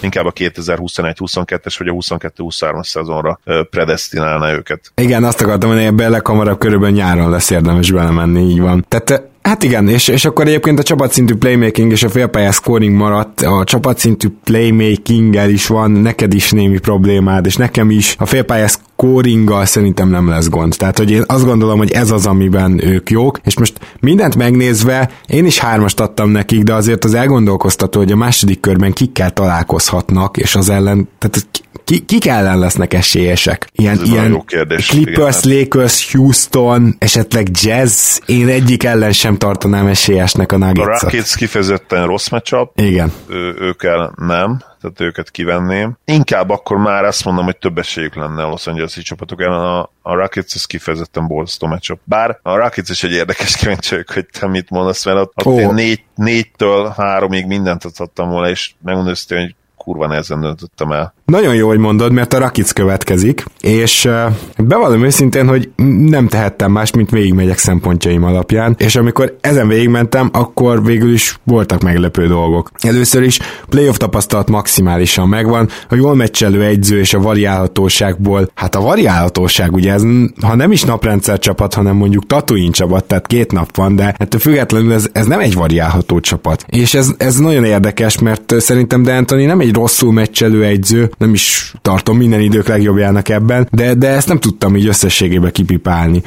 inkább a 2021-22-es vagy a 22-23-as szezonra predestinálna őket. Igen, azt akartam mondani, hogy ebbe leghamarabb körülbelül nyáron lesz érdemes belemenni, így van. Tehát Hát igen, és, és akkor egyébként a csapatszintű playmaking és a félpályás scoring maradt, a csapatszintű playmaking is van, neked is némi problémád, és nekem is a félpályás scoringgal szerintem nem lesz gond. Tehát, hogy én azt gondolom, hogy ez az, amiben ők jók, és most mindent megnézve, én is hármast adtam nekik, de azért az elgondolkoztató, hogy a második körben kikkel találkozhatnak, és az ellen, tehát ki, kik ellen lesznek esélyesek? Ilyen, Ez ilyen jó kérdés, Clippers, igen. Lakers, Houston, esetleg Jazz, én egyik ellen sem tartanám esélyesnek a nuggets A Rockets kifejezetten rossz matchup. Igen. Ő, ők el nem tehát őket kivenném. Inkább akkor már azt mondom, hogy több esélyük lenne a Los Angeles-i csapatok ellen, a, a Rockets ez kifejezetten borzasztó matchup. Bár a Rockets is egy érdekes kíváncsi hogy te mit mondasz, mert ott, ott oh. én négy, négytől háromig mindent adtam volna, és megmondom hogy kurva nehezen döntöttem el. Nagyon jó, hogy mondod, mert a Rakic következik, és bevallom őszintén, hogy nem tehettem más, mint végigmegyek szempontjaim alapján, és amikor ezen végigmentem, akkor végül is voltak meglepő dolgok. Először is playoff tapasztalat maximálisan megvan, a jól meccselő egyző és a variálhatóságból, hát a variálhatóság ugye ez, ha nem is naprendszer csapat, hanem mondjuk Tatooine csapat, tehát két nap van, de ettől függetlenül ez, ez nem egy variálható csapat. És ez, ez nagyon érdekes, mert szerintem De Anthony nem egy rosszul meccselő egyző, nem is tartom minden idők legjobbjának ebben, de, de ezt nem tudtam így összességében kipipálni.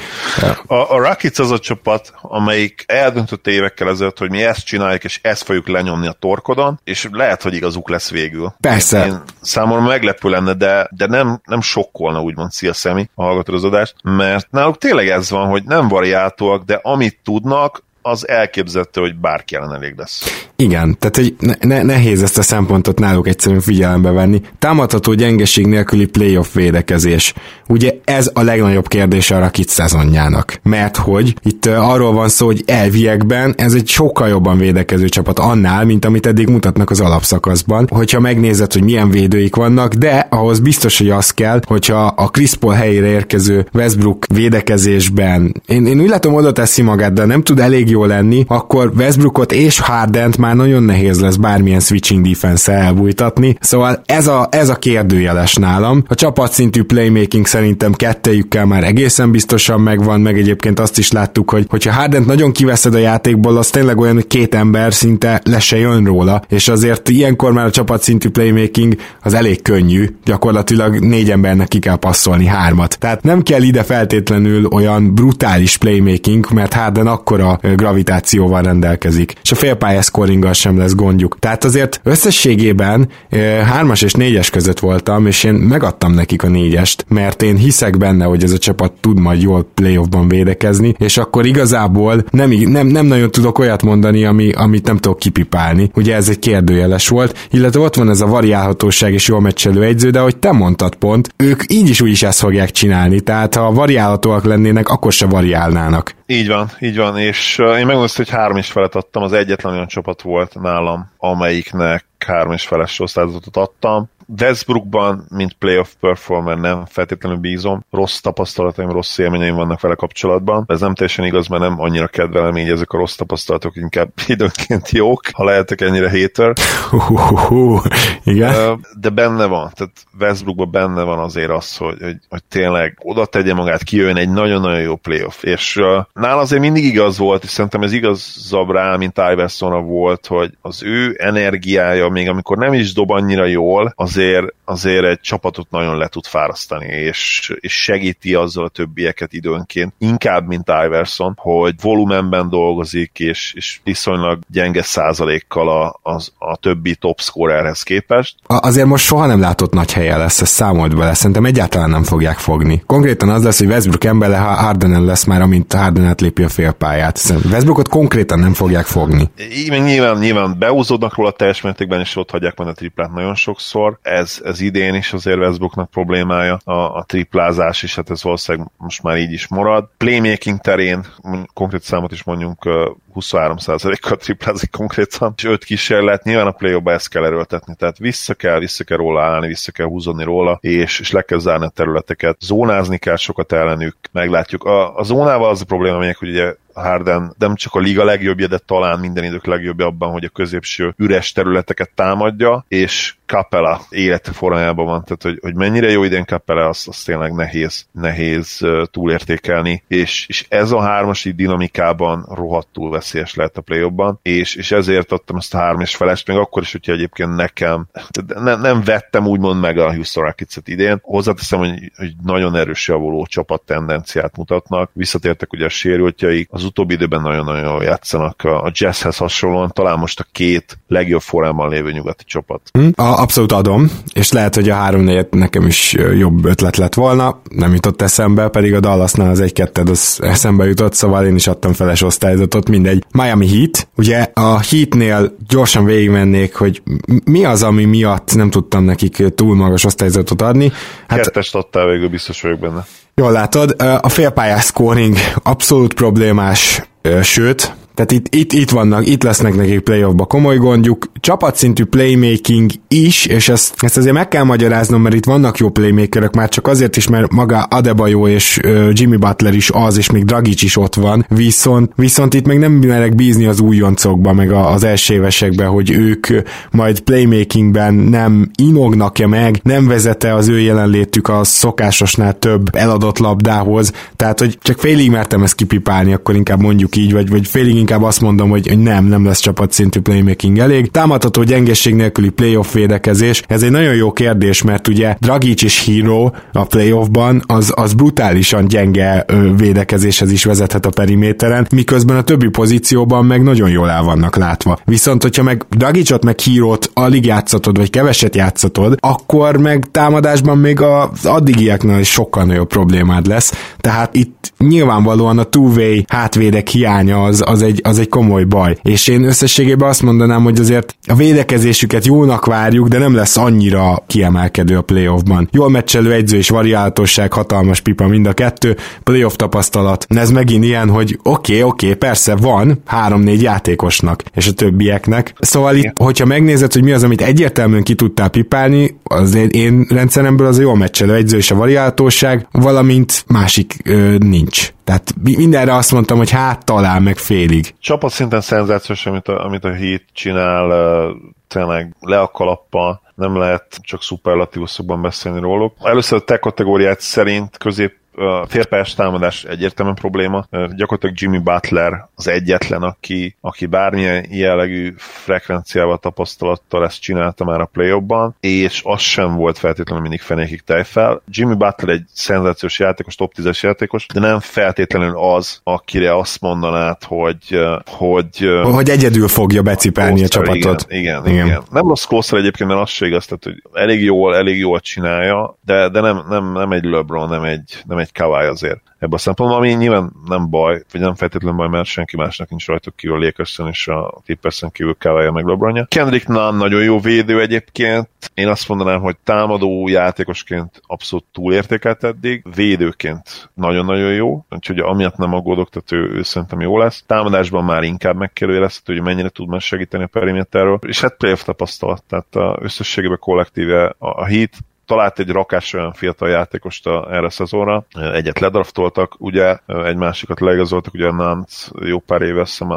A, a Rakic az a csapat, amelyik eldöntött évekkel ezelőtt, hogy mi ezt csináljuk, és ezt fogjuk lenyomni a torkodon, és lehet, hogy igazuk lesz végül. Persze. Én, én számomra meglepő lenne, de, de nem, nem sokkolna úgymond Szia Szemi a hallgatózódást, mert náluk tényleg ez van, hogy nem variáltóak, de amit tudnak, az elképzelhető, hogy bárki ellen elég lesz. Igen, tehát hogy ne, ne, nehéz ezt a szempontot náluk egyszerűen figyelembe venni. Támadható gyengeség nélküli playoff védekezés. Ugye ez a legnagyobb kérdés a Rakit szezonjának. Mert hogy itt arról van szó, hogy elviekben ez egy sokkal jobban védekező csapat annál, mint amit eddig mutatnak az alapszakaszban. Hogyha megnézed, hogy milyen védőik vannak, de ahhoz biztos, hogy az kell, hogyha a Chris Paul helyére érkező Westbrook védekezésben, én, én úgy látom, oda teszi magát, de nem tud elég jó lenni, akkor Westbrookot és Hardent már nagyon nehéz lesz bármilyen switching defense elbújtatni. Szóval ez a, ez a kérdőjeles nálam. A csapatszintű playmaking szerintem kettejükkel már egészen biztosan megvan, meg egyébként azt is láttuk, hogy hogyha Hardent nagyon kiveszed a játékból, az tényleg olyan, hogy két ember szinte le se jön róla, és azért ilyenkor már a csapatszintű playmaking az elég könnyű, gyakorlatilag négy embernek ki kell passzolni hármat. Tehát nem kell ide feltétlenül olyan brutális playmaking, mert Harden akkora gravitációval rendelkezik, és a félpálya scoringgal sem lesz gondjuk. Tehát azért összességében hármas és négyes között voltam, és én megadtam nekik a négyest, mert én hiszek benne, hogy ez a csapat tud majd jól playoffban védekezni, és akkor igazából nem, nem, nem nagyon tudok olyat mondani, ami, amit nem tudok kipipálni. Ugye ez egy kérdőjeles volt, illetve ott van ez a variálhatóság és jól meccselő egyző, de ahogy te mondtad pont, ők így is úgy is ezt fogják csinálni, tehát ha variálhatóak lennének, akkor se variálnának. Így van, így van, és én megmondom, hogy három is felet adtam, az egyetlen olyan csapat volt nálam, amelyiknek három és feles osztályzatot adtam. Westbrookban, mint playoff performer nem feltétlenül bízom. Rossz tapasztalataim, rossz élményeim vannak vele kapcsolatban. Ez nem teljesen igaz, mert nem annyira kedvelem így ezek a rossz tapasztalatok, inkább időnként jók, ha lehetek ennyire hater. Igen. De benne van, tehát Westbrookban benne van azért az, hogy, hogy, hogy tényleg oda tegye magát, kijön egy nagyon-nagyon jó playoff. És uh, nála azért mindig igaz volt, és szerintem ez igazabb rá, mint Iversonra volt, hogy az ő energiája, még amikor nem is dob annyira jól, az azért, azért egy csapatot nagyon le tud fárasztani, és, és segíti azzal a többieket időnként, inkább, mint Iverson, hogy volumenben dolgozik, és, és viszonylag gyenge százalékkal a, a, a többi top scorerhez képest. Azért most soha nem látott nagy helye lesz, ezt számolt bele, szerintem egyáltalán nem fogják fogni. Konkrétan az lesz, hogy Westbrook embere Hardenen lesz már, amint Harden átlépi a félpályát. Westbrookot konkrétan nem fogják fogni. Igen, nyilván, nyilván beúzódnak róla teljes mértékben, és ott hagyják majd a triplát nagyon sokszor. Ez, ez idén is azért Westbrooknak problémája, a, a triplázás is, hát ez valószínűleg most már így is marad. Playmaking terén, konkrét számot is mondjunk, 23%-kal triplázik konkrétan, és 5 kísérlet, nyilván a play ezt kell erőltetni, tehát vissza kell, vissza kell róla állni, vissza kell húzani róla, és, és le kell zárni a területeket, zónázni kell sokat ellenük, meglátjuk. A, a zónával az a probléma, hogy ugye Harden nem csak a liga legjobbja, de talán minden idők legjobbja abban, hogy a középső üres területeket támadja, és Capella élete formájában van, tehát hogy, hogy mennyire jó idén Capella, azt, azt tényleg nehéz, nehéz túlértékelni, és, és ez a hármas dinamikában rohadtul veszélyes lehet a play és, és ezért adtam ezt a három és felest, még akkor is, hogyha egyébként nekem ne, nem vettem úgymond meg a Houston Rockets-et idén. Hozzáteszem, hogy, hogy nagyon erős javuló csapat tendenciát mutatnak, visszatértek ugye a sérültjeik, az utóbbi időben nagyon-nagyon jól játszanak a, jazzhez hasonlóan, talán most a két legjobb formában lévő nyugati csapat. Hm, a, abszolút adom, és lehet, hogy a három négyet nekem is jobb ötlet lett volna, nem jutott eszembe, pedig a Dallasnál az egy ketted az eszembe jutott, szóval én is adtam feles osztályzatot, mindegy. Miami Heat, ugye a Heatnél gyorsan végigmennék, hogy mi az, ami miatt nem tudtam nekik túl magas osztályzatot adni. Hát, Kettest adtál végül, biztos vagyok benne. Jól látod, a félpályás scoring abszolút problémás, sőt, tehát itt, itt, itt vannak, itt lesznek nekik playoffba komoly gondjuk. Csapatszintű playmaking is, és ezt, ezt azért meg kell magyaráznom, mert itt vannak jó playmakerek, már csak azért is, mert maga Adebayo és uh, Jimmy Butler is az, és még Dragic is ott van, viszont, viszont itt még nem merek bízni az újoncokba, meg az első évesekbe, hogy ők majd playmakingben nem inognak-e meg, nem vezete az ő jelenlétük a szokásosnál több eladott labdához, tehát hogy csak félig mertem ezt kipipálni, akkor inkább mondjuk így, vagy, vagy félig inkább azt mondom, hogy nem, nem lesz csapatszintű playmaking elég. Támadható gyengeség nélküli playoff védekezés, ez egy nagyon jó kérdés, mert ugye Dragic és Hero a playoffban az, az brutálisan gyenge védekezéshez is vezethet a periméteren, miközben a többi pozícióban meg nagyon jól el vannak látva. Viszont, hogyha meg Dragicot meg Hero-t alig játszatod, vagy keveset játszatod, akkor meg támadásban még az addigieknál is sokkal nagyobb problémád lesz. Tehát itt nyilvánvalóan a two-way hátvédek hiánya az, az egy egy, az egy komoly baj. És én összességében azt mondanám, hogy azért a védekezésüket jónak várjuk, de nem lesz annyira kiemelkedő a playoffban. Jól meccselő egyző és variáltosság, hatalmas pipa mind a kettő, playoff tapasztalat. Ez megint ilyen, hogy oké, okay, oké, okay, persze van három-négy játékosnak, és a többieknek. Szóval itt, hogyha megnézed, hogy mi az, amit egyértelműen ki tudtál pipálni, az én, én rendszeremből az a jól meccselő egyző és a variáltóság, valamint másik ö, nincs. Tehát mindenre azt mondtam, hogy hát talán meg félig. Csapat szinten szenzációs, amit a, amit a Heat csinál, tényleg le a kalappal, nem lehet csak szuperlatívuszokban beszélni róluk. Először a te kategóriát szerint közép a félpályás támadás egyértelműen probléma. Gyakorlatilag Jimmy Butler az egyetlen, aki, aki bármilyen jellegű frekvenciával, tapasztalattal ezt csinálta már a play és az sem volt feltétlenül mindig fenékig tejfel. Jimmy Butler egy szenzációs játékos, top 10-es játékos, de nem feltétlenül az, akire azt mondanád, hogy hogy, hogy egyedül fogja becipelni a csapatot. Igen, igen, igen. igen. Nem rossz Klosser egyébként, mert az se igaz, tehát, hogy elég jól, elég jól csinálja, de, de nem, nem, nem egy LeBron, nem egy, nem egy egy kavály azért ebben a szempontból, ami nyilván nem baj, vagy nem feltétlenül baj, mert senki másnak nincs rajtuk kívül a Lakerson és a Clipperson kívül Kavály meg LeBronja. Kendrick Nunn nagyon jó védő egyébként, én azt mondanám, hogy támadó játékosként abszolút túlértékelt eddig, védőként nagyon-nagyon jó, úgyhogy amiatt nem aggódok, tehát ő, ő szerintem jó lesz. Támadásban már inkább megkérdőjelezhető, hogy mennyire tud már segíteni a periméterről, és hát playoff tapasztalat, tehát a összességében kollektíve a, a Heat talált egy rakás olyan fiatal játékost a, erre a szezonra, egyet ledraftoltak, ugye egy másikat leigazoltak, ugye a Nance jó pár éve szem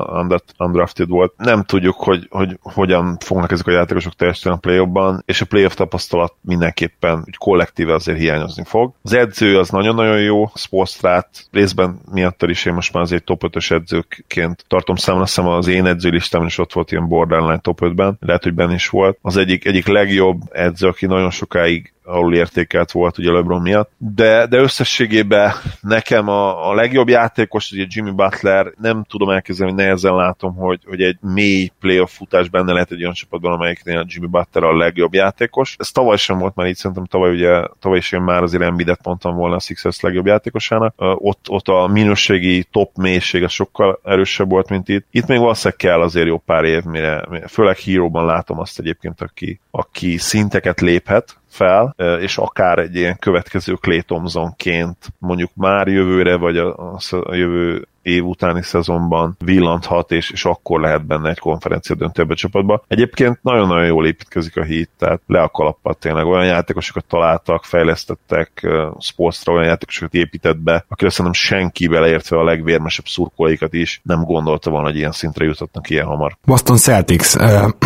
undrafted volt. Nem tudjuk, hogy, hogy hogyan fognak ezek a játékosok teljesíteni a play és a playoff tapasztalat mindenképpen úgy kollektíve azért hiányozni fog. Az edző az nagyon-nagyon jó, Spolstrát részben miatt is én most már azért top 5-ös edzőként tartom számon, azt hiszem az én edzőlistámon is ott volt ilyen borderline top 5-ben, lehet, hogy benne is volt. Az egyik, egyik legjobb edző, aki nagyon sokáig alul értékelt volt ugye LeBron miatt, de, de összességében nekem a, a legjobb játékos, ugye Jimmy Butler, nem tudom elképzelni, nehezen látom, hogy, hogy egy mély playoff futás benne lehet egy olyan csapatban, amelyiknél Jimmy Butler a legjobb játékos. Ez tavaly sem volt már így, szerintem tavaly ugye, tavaly is én már azért Embiidet mondtam volna a Sixers legjobb játékosának. Ott, ott a minőségi top mélysége sokkal erősebb volt, mint itt. Itt még valószínűleg kell azért jó pár év, mire, főleg híróban látom azt egyébként, aki, aki szinteket léphet, fel, és akár egy ilyen következő Clay mondjuk már jövőre, vagy a, a jövő év utáni szezonban villanthat, és, és akkor lehet benne egy konferencia döntőbe csapatba. Egyébként nagyon-nagyon jól építkezik a hit, tehát le a kalappal tényleg olyan játékosokat találtak, fejlesztettek, Sportstra olyan játékosokat épített be, akire szerintem senki beleértve a legvérmesebb szurkolóikat is nem gondolta volna, hogy ilyen szintre juthatnak ilyen hamar. Boston Celtics.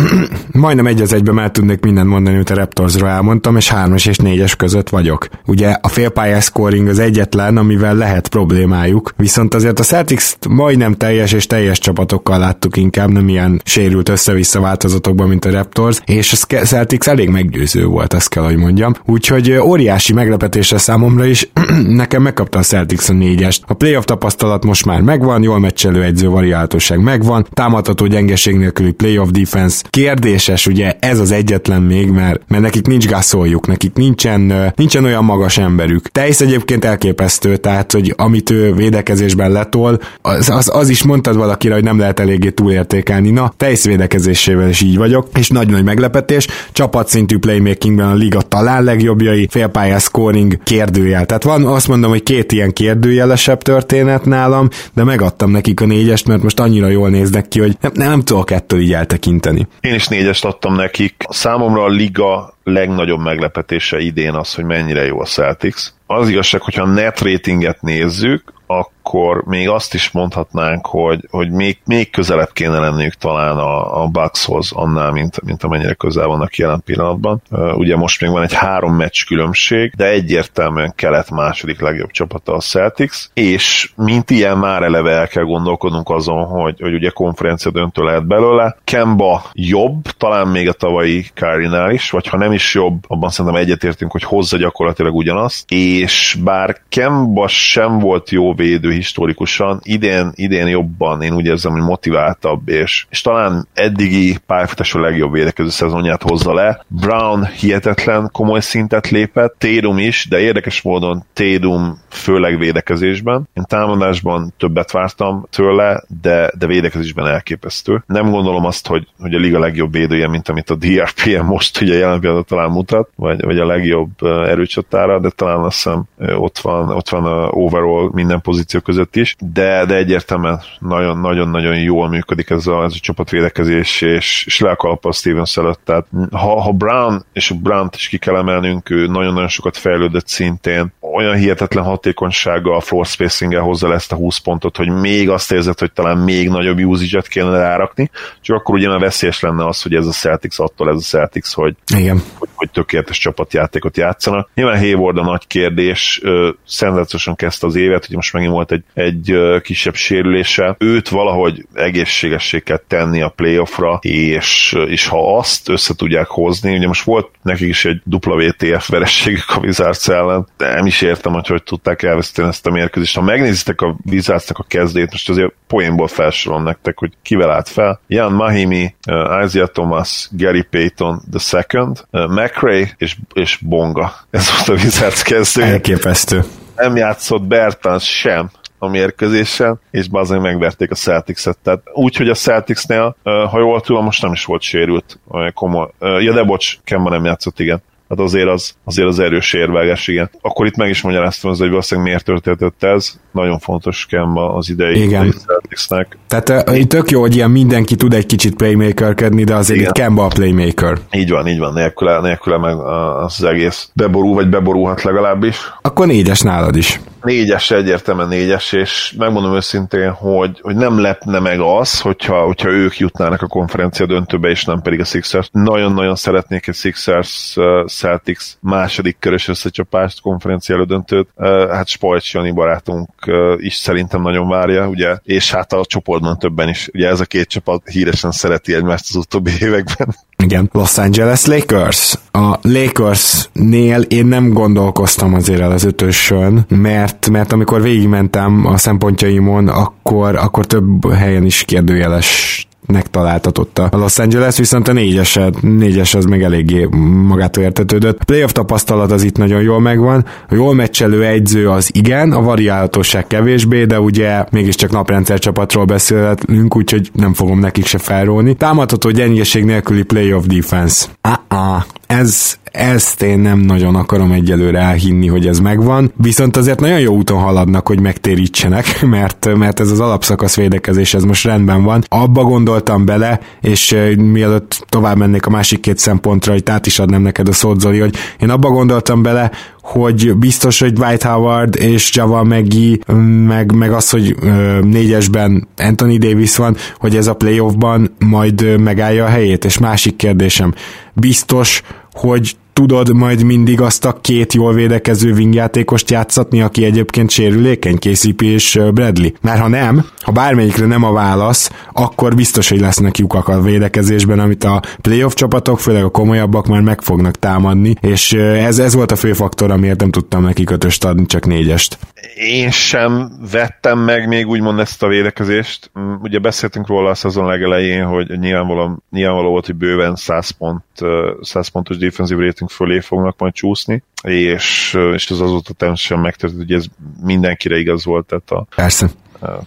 Majdnem egy az egyben már tudnék mindent mondani, amit a Raptorsról elmondtam, és hármas és négyes között vagyok. Ugye a félpályás scoring az egyetlen, amivel lehet problémájuk, viszont azért a Celtics celtics majdnem teljes és teljes csapatokkal láttuk inkább, nem ilyen sérült össze-vissza változatokban, mint a Raptors, és a Celtics elég meggyőző volt, azt kell, hogy mondjam. Úgyhogy óriási meglepetésre számomra is, nekem megkapta a Celtics a négyest. A playoff tapasztalat most már megvan, jól meccselő egyző variáltosság megvan, támadható gyengeség nélküli playoff defense. Kérdéses, ugye ez az egyetlen még, mert, mert nekik nincs gázoljuk, nekik nincsen, nincsen olyan magas emberük. Tejsz egyébként elképesztő, tehát, hogy amit ő védekezésben letol, az, az, az is mondtad valakire, hogy nem lehet eléggé túlértékelni. Na, tejszvédekezésével is így vagyok, és nagy-nagy meglepetés. Csapatszintű playmakingben a liga talán legjobbjai, félpályás scoring kérdőjel. Tehát van, azt mondom, hogy két ilyen kérdőjelesebb történet nálam, de megadtam nekik a négyest, mert most annyira jól néznek ki, hogy nem, nem tudok ettől így eltekinteni. Én is négyest adtam nekik. Számomra a liga legnagyobb meglepetése idén az, hogy mennyire jó a Celtics. Az igazság, hogyha a net ratinget nézzük, akkor még azt is mondhatnánk, hogy, hogy még, még közelebb kéne lenniük talán a, a Buckshoz annál, mint, mint amennyire közel vannak jelen pillanatban. Ugye most még van egy három meccs különbség, de egyértelműen kelet második legjobb csapata a Celtics, és mint ilyen már eleve el kell gondolkodnunk azon, hogy, hogy ugye konferencia döntő lehet belőle. Kemba jobb, talán még a tavalyi Kárinál is, vagy ha nem is jobb, abban szerintem egyetértünk, hogy hozza gyakorlatilag ugyanazt, és bár Kemba sem volt jó védő historikusan, idén, idén jobban én úgy érzem, hogy motiváltabb, és, és talán eddigi pályafutású legjobb védekező szezonját hozza le. Brown hihetetlen komoly szintet lépett, Tédum is, de érdekes módon Tédum főleg védekezésben. Én támadásban többet vártam tőle, de, de védekezésben elképesztő. Nem gondolom azt, hogy, hogy a liga legjobb védője, mint amit a DRPM most ugye jelen pillanatban talán mutat, vagy, vagy a legjobb erőcsatára, de talán azt hiszem ott van, ott van a overall minden pozíció között is, de, de egyértelműen nagyon-nagyon jól működik ez a, ez a csapatvédekezés, és, és le a Stevens előtt. Tehát ha, ha Brown, és Brown-t is ki kell emelnünk, ő nagyon-nagyon sokat fejlődött szintén, olyan hihetetlen hatékonysággal, floor spacing hozza le ezt a 20 pontot, hogy még azt érzed, hogy talán még nagyobb usage kéne rárakni, csak akkor ugye veszélyes lenne az, hogy ez a Celtics attól ez a Celtics, hogy, Igen. Hogy, hogy tökéletes csapatjátékot játszanak. Nyilván Hayward a nagy kérdés, szenzációsan kezdte az évet, hogy most megint volt egy, egy kisebb sérülése. Őt valahogy egészségessé kell tenni a playoffra, és, és ha azt össze tudják hozni, ugye most volt nekik is egy WTF verességük a Wizards ellen, de nem is értem, hogy hogy tudták elveszíteni ezt a mérkőzést. Ha megnézitek a Wizardsnak a kezdét, most azért poénból felsorolom nektek, hogy kivel állt fel. Jan Mahimi, uh, Isaiah Thomas, Gary Payton the second, McRae és, és Bonga. Ez volt a Wizards kezdő. Elképesztő nem játszott Bertans sem a mérkőzésen, és bazen megverték a Celtics-et. Tehát úgy, hogy a Celticsnél, ha jól tudom, most nem is volt sérült, komoly. Ja, de bocs, Kemba nem játszott, igen. Hát azért az, azért az erős érvelges, igen. Akkor itt meg is magyaráztam hogy valószínűleg miért történt ez. Nagyon fontos Kemba az idei, Igen. Celticsnek. Tehát uh, tök jó, hogy ilyen mindenki tud egy kicsit playmakerkedni, de azért Igen. itt Kemba a playmaker. Így van, így van, nélküle, nélküle meg az egész beborul, vagy beborulhat legalábbis. Akkor négyes nálad is. Négyes, egyértelműen négyes, és megmondom őszintén, hogy, hogy nem lepne meg az, hogyha, hogyha ők jutnának a konferencia döntőbe, és nem pedig a Sixers. Nagyon-nagyon szeretnék egy Sixers uh, Celtics második körös összecsapást, konferencia elődöntőt. Uh, hát Spajcs Jani barátunk uh, is szerintem nagyon várja, ugye, és hát a csoportban többen is. Ugye ez a két csapat híresen szereti egymást az utóbbi években. Igen. Los Angeles Lakers. A Lakers-nél én nem gondolkoztam azért el az ötösön, mert, mert amikor végigmentem a szempontjaimon, akkor, akkor több helyen is kérdőjeles nek találtatott a Los Angeles, viszont a négyes, négyes az meg eléggé magától értetődött. A playoff tapasztalat az itt nagyon jól megvan, a jól meccselő egyző az igen, a variálhatóság kevésbé, de ugye mégiscsak naprendszer csapatról beszélünk, úgyhogy nem fogom nekik se felróni. Támadható gyengeség nélküli playoff defense. Ah-ah, ez, ezt én nem nagyon akarom egyelőre elhinni, hogy ez megvan, viszont azért nagyon jó úton haladnak, hogy megtérítsenek, mert, mert ez az alapszakasz védekezés, ez most rendben van. Abba gondoltam bele, és mielőtt tovább mennék a másik két szempontra, hogy át is adnám neked a szót, Zoli, hogy én abba gondoltam bele, hogy biztos, hogy Dwight Howard és Java Megi, meg, meg az, hogy ö, négyesben Anthony Davis van, hogy ez a playoffban majd megállja a helyét. És másik kérdésem, biztos, hogy tudod majd mindig azt a két jól védekező wingjátékost játszatni, aki egyébként sérülékeny, KCP és Bradley? Mert ha nem, ha bármelyikre nem a válasz, akkor biztos, hogy lesznek lyukak a védekezésben, amit a playoff csapatok, főleg a komolyabbak már meg fognak támadni, és ez, ez volt a fő faktor, amiért nem tudtam neki ötöst adni, csak négyest. Én sem vettem meg még úgymond ezt a védekezést. Ugye beszéltünk róla a szezon legelején, hogy nyilvánvaló, nyilvánvaló volt, hogy bőven 100, pont, 100 pontos defensive rating fölé fognak majd csúszni, és, és ez azóta természetesen megtörtént, hogy ez mindenkire igaz volt, tehát a, Persze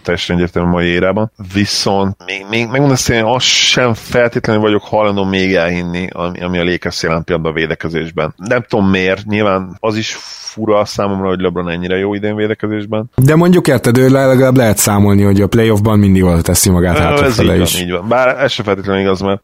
teljesen egyértelmű mai érában. Viszont még, még megmondom azt, én azt sem feltétlenül vagyok hajlandó még elhinni, ami, ami a Lakers jelen pillanatban a védekezésben. Nem tudom miért, nyilván az is fura számomra, hogy LeBron ennyire jó idén védekezésben. De mondjuk érted, ő legalább lehet számolni, hogy a playoffban mindig oda teszi magát hátrafele is. Van, így van. Bár ez sem feltétlenül igaz, mert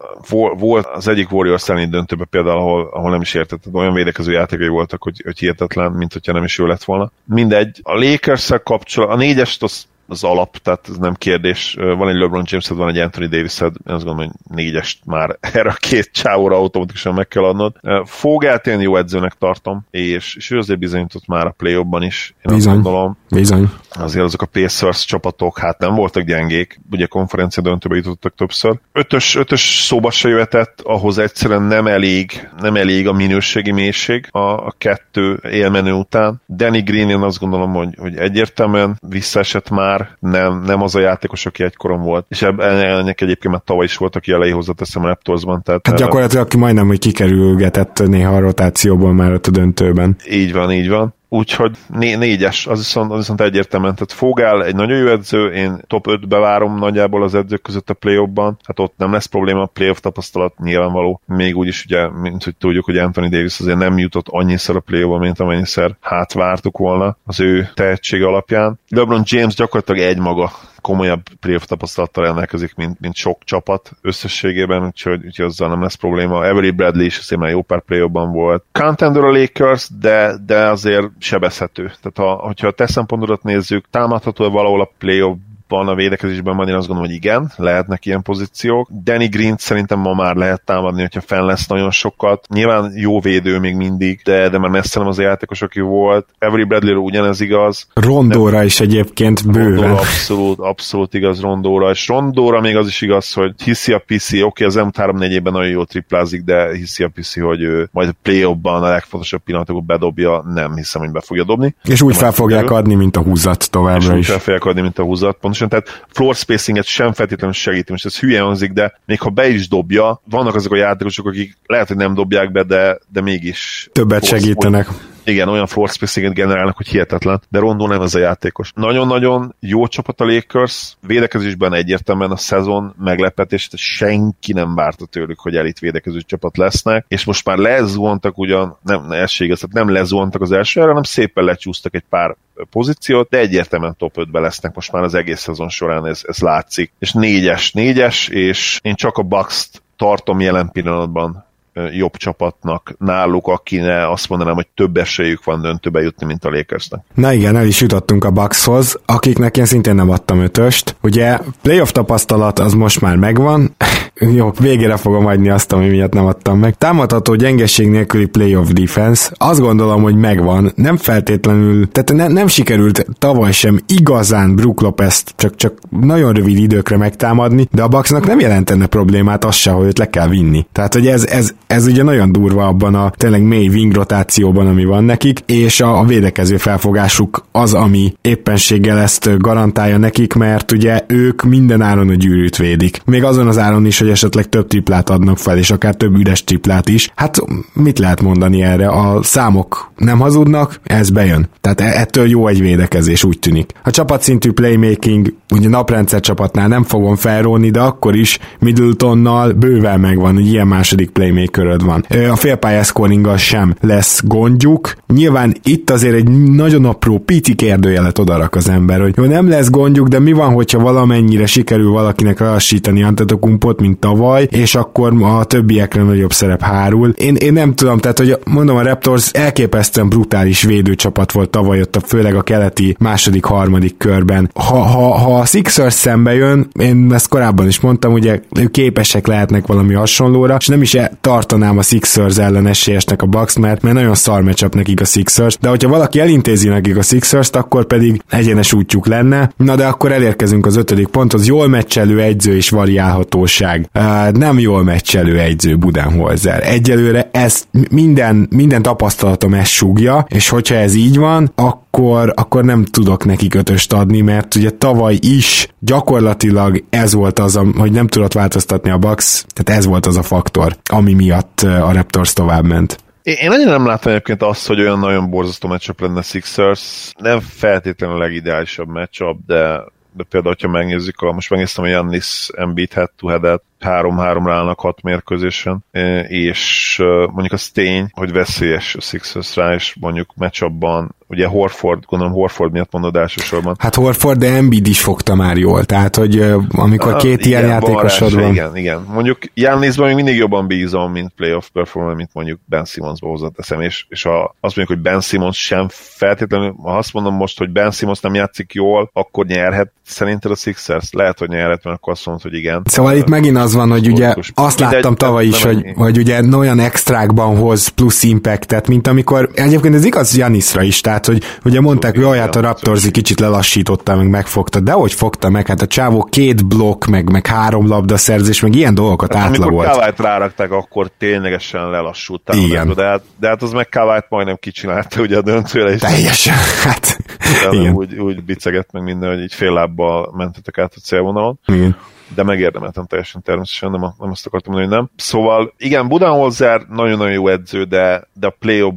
volt az egyik Warriors elleni döntőben például, ahol, ahol nem is értetted, olyan védekező játékai voltak, hogy, hogy hihetetlen, mint hogyha nem is ő lett volna. Mindegy, a lakers kapcsolatban, a négyest az az alap, tehát ez nem kérdés. Van egy LeBron james van egy Anthony davis én azt gondolom, hogy négyest már erre a két csávóra automatikusan meg kell adnod. Fogát én jó edzőnek tartom, és, és ő azért bizonyított már a play is. Én Bizony. azt gondolom. Bizony. Azért azok a Pacers csapatok, hát nem voltak gyengék, ugye konferencia döntőbe jutottak többször. Ötös, ötös szóba se jöhetett, ahhoz egyszerűen nem elég, nem elég a minőségi mélység a, a kettő élmenő után. Danny Green én azt gondolom, hogy, hogy egyértelműen visszaesett már, nem, nem az a játékos, aki egykoron volt. És ennek egyébként már tavaly is volt, aki elejé hozzáteszem a Raptorsban. Tehát hát gyakorlatilag aki majdnem, hogy kikerülgetett néha a rotációból már ott a döntőben. Így van, így van. Úgyhogy né- négyes, az viszont, az viszont egyértelműen. Tehát Fogál egy nagyon jó edző, én top 5-be várom nagyjából az edzők között a play-offban, hát ott nem lesz probléma, a playoff tapasztalat nyilvánvaló. Még úgy is ugye, mint hogy tudjuk, hogy Anthony Davis azért nem jutott annyiszor a play mint amennyiszer hát vártuk volna az ő tehetsége alapján. LeBron James gyakorlatilag egy maga komolyabb playoff tapasztalattal rendelkezik, mint, mint sok csapat összességében, úgyhogy, úgyhogy azzal nem lesz probléma. Avery Bradley is már jó pár play volt. Contender a Lakers, de, de azért sebezhető. Tehát ha, hogyha a te szempontodat nézzük, támadható valahol a play van a védekezésben van, én azt gondolom, hogy igen, lehetnek ilyen pozíciók. Danny Green szerintem ma már lehet támadni, hogyha fenn lesz nagyon sokat. Nyilván jó védő még mindig, de, de már messze nem az a játékos, aki volt. Every Bradley ugyanez igaz. Rondóra is egyébként bőven. Rondóra abszolút, abszolút igaz Rondóra, és Rondóra még az is igaz, hogy hiszi a PC, oké, okay, az m 3 4 nagyon jó triplázik, de hiszi a PC, hogy ő majd a play a legfontosabb pillanatokban bedobja, nem hiszem, hogy be fogja dobni. És úgy fel fogják adni, mint a húzat továbbra és is. Úgy fel fogják adni, mint a húzat, pontosan, tehát floor spacinget sem feltétlenül segíti, most ez hülye hangzik, de még ha be is dobja, vannak azok a játékosok, akik lehet, hogy nem dobják be, de, de mégis többet segítenek. Igen, olyan floor spacing generálnak, hogy hihetetlen, de Rondó nem ez a játékos. Nagyon-nagyon jó csapat a Lakers, védekezésben egyértelműen a szezon meglepetés, senki nem várta tőlük, hogy elit védekező csapat lesznek, és most már lezuhantak ugyan, nem, ne igaz, nem lezuhantak az első hanem szépen lecsúsztak egy pár pozíciót, de egyértelműen top 5-be lesznek most már az egész szezon során, ez, ez látszik. És négyes, négyes, és én csak a Bucks-t tartom jelen pillanatban jobb csapatnak náluk, akine azt mondanám, hogy több esélyük van döntőbe jutni, mint a Lakersnek. Na igen, el is jutottunk a Buckshoz, akiknek én szintén nem adtam ötöst. Ugye playoff tapasztalat az most már megvan, jó, végére fogom adni azt, ami miatt nem adtam meg. Támadható gyengeség nélküli playoff defense, azt gondolom, hogy megvan, nem feltétlenül, tehát ne, nem sikerült tavaly sem igazán Brook lopez csak, csak nagyon rövid időkre megtámadni, de a Bucksnak nem jelentene problémát az se, hogy őt le kell vinni. Tehát, hogy ez, ez, ez ugye nagyon durva abban a tényleg mély wing rotációban, ami van nekik, és a, a védekező felfogásuk az, ami éppenséggel ezt garantálja nekik, mert ugye ők minden áron a gyűrűt védik. Még azon az áron is, hogy esetleg több triplát adnak fel, és akár több üres triplát is. Hát mit lehet mondani erre? A számok nem hazudnak, ez bejön. Tehát e- ettől jó egy védekezés, úgy tűnik. A csapatszintű playmaking, ugye naprendszer csapatnál nem fogom felróni, de akkor is Middletonnal bőven megvan, hogy ilyen második playmakeröd van. A félpályás scoringgal sem lesz gondjuk. Nyilván itt azért egy nagyon apró, pici kérdőjelet odarak az ember, hogy jó, nem lesz gondjuk, de mi van, hogyha valamennyire sikerül valakinek lassítani Antetokumpot, mint tavaly, és akkor a többiekre nagyobb szerep hárul. Én, én nem tudom, tehát hogy mondom, a Raptors elképesztően brutális védőcsapat volt tavaly ott, a, főleg a keleti második, harmadik körben. Ha, ha, ha a Sixers szembe jön, én ezt korábban is mondtam, ugye ők képesek lehetnek valami hasonlóra, és nem is e- tartanám a Sixers ellen esélyesnek a Bucks, mert, mert nagyon szar meccsap nekik a Sixers, de hogyha valaki elintézi nekik a sixers akkor pedig egyenes útjuk lenne. Na de akkor elérkezünk az ötödik ponthoz, jól meccselő egyző és variálhatóság. Uh, nem jól meccselő egyző Budenholzer. Egyelőre ez minden, minden tapasztalatom ezt súgja, és hogyha ez így van, akkor, akkor nem tudok neki ötöst adni, mert ugye tavaly is gyakorlatilag ez volt az, hogy nem tudott változtatni a Bucks, tehát ez volt az a faktor, ami miatt a Raptors tovább ment. Én nagyon nem látom egyébként azt, hogy olyan nagyon borzasztó meccsap lenne Sixers. Nem feltétlenül a legideálisabb meccsap, de, de például, ha megnézzük, a, most megnéztem a Jannis Embiid head-to-headet, 3-3-ra állnak hat mérkőzésen, és mondjuk az tény, hogy veszélyes a Sixers rá, és mondjuk matchupban ugye Horford, gondolom Horford miatt mondod elsősorban. Hát Horford, de Embiid is fogta már jól, tehát hogy amikor ah, két ilyen játékosod van. Igen, igen. Mondjuk Jánészban még mindig jobban bízom, mint playoff performer, mint mondjuk Ben Simmonsba hozzáteszem, és, és ha azt mondjuk, hogy Ben Simmons sem feltétlenül, ha azt mondom most, hogy Ben Simmons nem játszik jól, akkor nyerhet szerinted a Sixers? Lehet, hogy nyerhet, mert akkor azt mondod, hogy igen. Szóval itt megint az van, hogy ugye azt láttam tavaly is, hogy, hogy ugye olyan extrákban hoz plusz impactet, mint amikor, egyébként ez igaz Janisra is, tehát hogy ugye mondták, hogy hát a Raptors kicsit lelassította, meg megfogta, de hogy fogta meg, hát a csávó két blokk, meg, meg három labda szerzés, meg ilyen dolgokat hát, átlagolt. Amikor Kawait rárakták, akkor ténylegesen lelassult Igen. De hát, de hát az meg Kawait majdnem kicsinálta ugye a döntőre is. Teljesen, hát. igen. Úgy, úgy bicegett meg minden, hogy így fél lábbal mentetek át a célvonalon. Igen de megérdemeltem teljesen természetesen, nem, nem azt akartam mondani, hogy nem. Szóval igen, Budenholzer nagyon-nagyon jó edző, de, de a play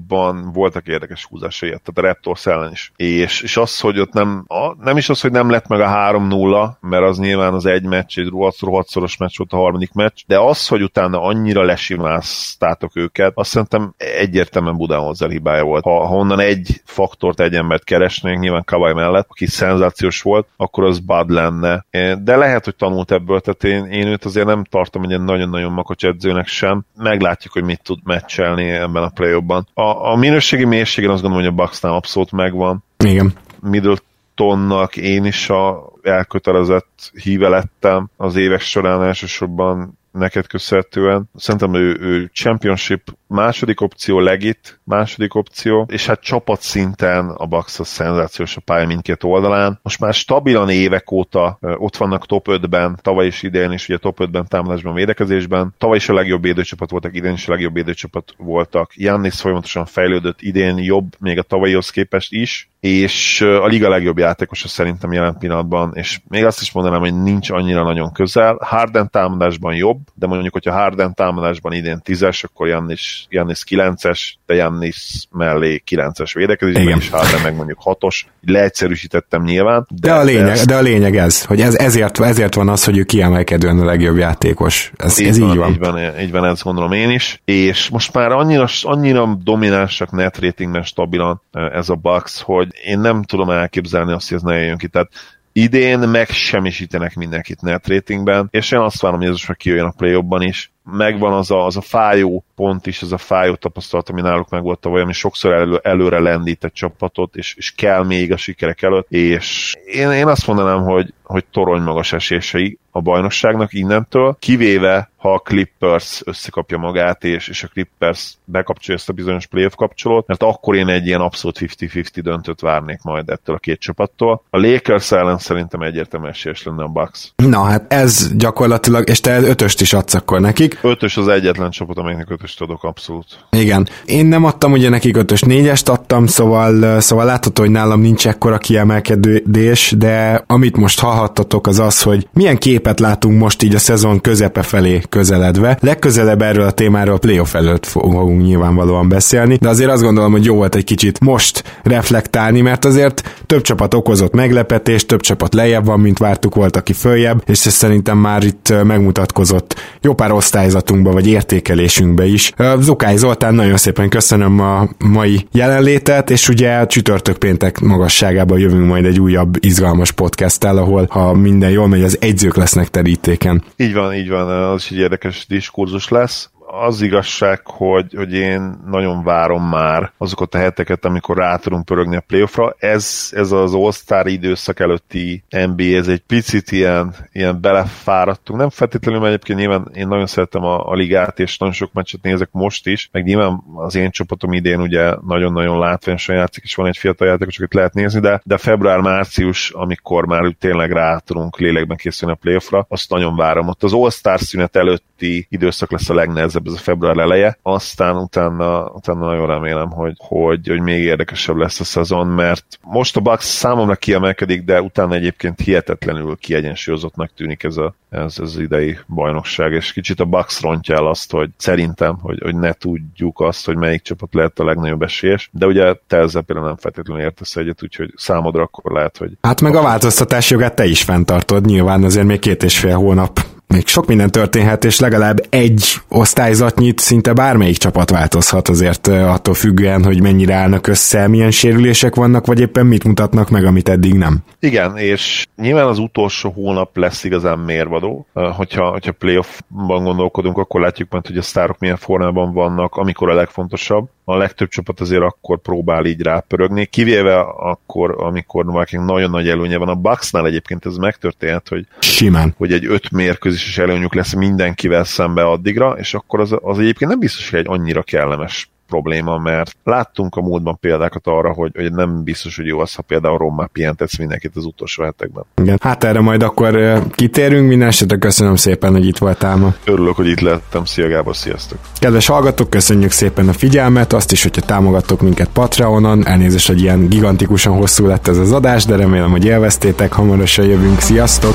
voltak érdekes húzásai, tehát a Raptors ellen is. És, és az, hogy ott nem, a, nem is az, hogy nem lett meg a 3-0, mert az nyilván az egy meccs, egy rohadt-szoros meccs volt a harmadik meccs, de az, hogy utána annyira lesimáztátok őket, azt szerintem egyértelműen Budenholzer hibája volt. Ha, ha onnan egy faktort, egy embert keresnénk, nyilván Kawai mellett, aki szenzációs volt, akkor az Bud lenne. De lehet, hogy tanult ebből, tehát én, én őt azért nem tartom egy ilyen nagyon-nagyon makacs edzőnek sem. Meglátjuk, hogy mit tud meccselni ebben a play A, a minőségi mélységen azt gondolom, hogy a Bucksnál abszolút megvan. Igen. Middletonnak én is a elkötelezett híve lettem az évek során elsősorban neked köszönhetően. Szerintem ő, ő championship második opció, legit második opció, és hát csapat szinten a Bucks a szenzációs a pálya mindkét oldalán. Most már stabilan évek óta ott vannak top 5-ben, tavaly is idén is, ugye top 5-ben támadásban, védekezésben. Tavaly is a legjobb védőcsapat voltak, idén is a legjobb védőcsapat voltak. Jannis folyamatosan fejlődött, idén jobb, még a tavalyihoz képest is, és a liga legjobb játékosa szerintem jelen pillanatban, és még azt is mondanám, hogy nincs annyira nagyon közel. Harden támadásban jobb, de mondjuk, hogyha Harden támadásban idén 10-es, akkor Jannis, Jannis 9-es, de Jannis mellé 9-es védekezésben, és Harden meg mondjuk 6-os. Leegyszerűsítettem nyilván. De, de, a lényeg, ezt... de a lényeg ez, hogy ez, ezért, ezért van az, hogy ő kiemelkedően a legjobb játékos. Ez, így ez van, így van. Így van, így van, ezt gondolom én is. És most már annyira, annyira dominánsak net ratingben stabilan ez a Bucks, hogy én nem tudom elképzelni azt, hogy ez ne jöjjön ki. Tehát idén megsemmisítenek mindenkit net ratingben, és én azt várom, hogy ez most már kijöjjön a play is, megvan az a, az a fájó pont is, az a fájó tapasztalat, ami náluk meg volt tavaly, ami sokszor elő, előre lendít egy csapatot, és, és kell még a sikerek előtt, és én, én azt mondanám, hogy, hogy torony magas esései a bajnokságnak innentől, kivéve ha a Clippers összekapja magát, és, és a Clippers bekapcsolja ezt a bizonyos playoff kapcsolót, mert akkor én egy ilyen abszolút 50-50 döntőt várnék majd ettől a két csapattól. A Lakers ellen szerintem egyértelmű esélyes lenne a Bucks. Na hát ez gyakorlatilag, és te ötöst is adsz akkor nekik. Ötös az egyetlen csapat, amelynek ötöst adok abszolút. Igen. Én nem adtam ugye nekik ötös négyest adtam, szóval, szóval látható, hogy nálam nincs ekkora kiemelkedés, de amit most hallhattatok az az, hogy milyen képet látunk most így a szezon közepe felé közeledve. Legközelebb erről a témáról a playoff előtt fogunk nyilvánvalóan beszélni, de azért azt gondolom, hogy jó volt egy kicsit most reflektálni, mert azért több csapat okozott meglepetést, több csapat lejjebb van, mint vártuk, volt, aki följebb, és ez szerintem már itt megmutatkozott jó pár osztályzatunkba, vagy értékelésünkbe is. Zukály Zoltán, nagyon szépen köszönöm a mai jelenlétet, és ugye csütörtök péntek magasságában jövünk majd egy újabb izgalmas podcasttel, ahol ha minden jól megy, az egyzők lesznek terítéken. Így van, így van, az is egy érdekes diskurzus lesz az igazság, hogy, hogy én nagyon várom már azokat a heteket, amikor rá tudunk pörögni a playoffra. Ez, ez az all időszak előtti NBA, ez egy picit ilyen, ilyen belefáradtunk. Nem feltétlenül, mert egyébként nyilván én nagyon szeretem a, a ligát, és nagyon sok meccset nézek most is, meg nyilván az én csapatom idén ugye nagyon-nagyon látványosan játszik, és van egy fiatal játékos, akit lehet nézni, de, de február-március, amikor már úgy tényleg rá tudunk lélekben készülni a playoffra, azt nagyon várom. Ott az All-Star szünet előtti időszak lesz a legnehezebb nehezebb ez a február eleje, aztán utána, utána nagyon remélem, hogy, hogy, hogy még érdekesebb lesz a szezon, mert most a Bucks számomra kiemelkedik, de utána egyébként hihetetlenül kiegyensúlyozottnak tűnik ez, a, ez, ez az idei bajnokság, és kicsit a Bucks rontja el azt, hogy szerintem, hogy, hogy ne tudjuk azt, hogy melyik csapat lehet a legnagyobb esélyes, de ugye te ezzel például nem feltétlenül értesz egyet, úgyhogy számodra akkor lehet, hogy... Hát meg a változtatás jogát te is fenntartod, nyilván azért még két és fél hónap még sok minden történhet, és legalább egy osztályzatnyit szinte bármelyik csapat változhat azért attól függően, hogy mennyire állnak össze, milyen sérülések vannak, vagy éppen mit mutatnak meg, amit eddig nem. Igen, és nyilván az utolsó hónap lesz igazán mérvadó. Hogyha, hogyha playoffban gondolkodunk, akkor látjuk majd, hogy a sztárok milyen formában vannak, amikor a legfontosabb a legtöbb csapat azért akkor próbál így rápörögni, kivéve akkor, amikor valakinek nagyon nagy előnye van. A Bucksnál egyébként ez megtörténhet, hogy, Simán. hogy egy öt mérkőzéses előnyük lesz mindenkivel szembe addigra, és akkor az, az egyébként nem biztos, hogy egy annyira kellemes probléma, mert láttunk a múltban példákat arra, hogy, hogy nem biztos, hogy jó az, ha például Rommá pihentetsz mindenkit az utolsó hetekben. Igen, hát erre majd akkor kitérünk, minden esetre köszönöm szépen, hogy itt voltál ma. Örülök, hogy itt lettem, szia Gábor, sziasztok! Kedves hallgatók, köszönjük szépen a figyelmet, azt is, hogyha támogattok minket Patreonon, elnézést, hogy ilyen gigantikusan hosszú lett ez az adás, de remélem, hogy élveztétek, hamarosan jövünk, sziasztok!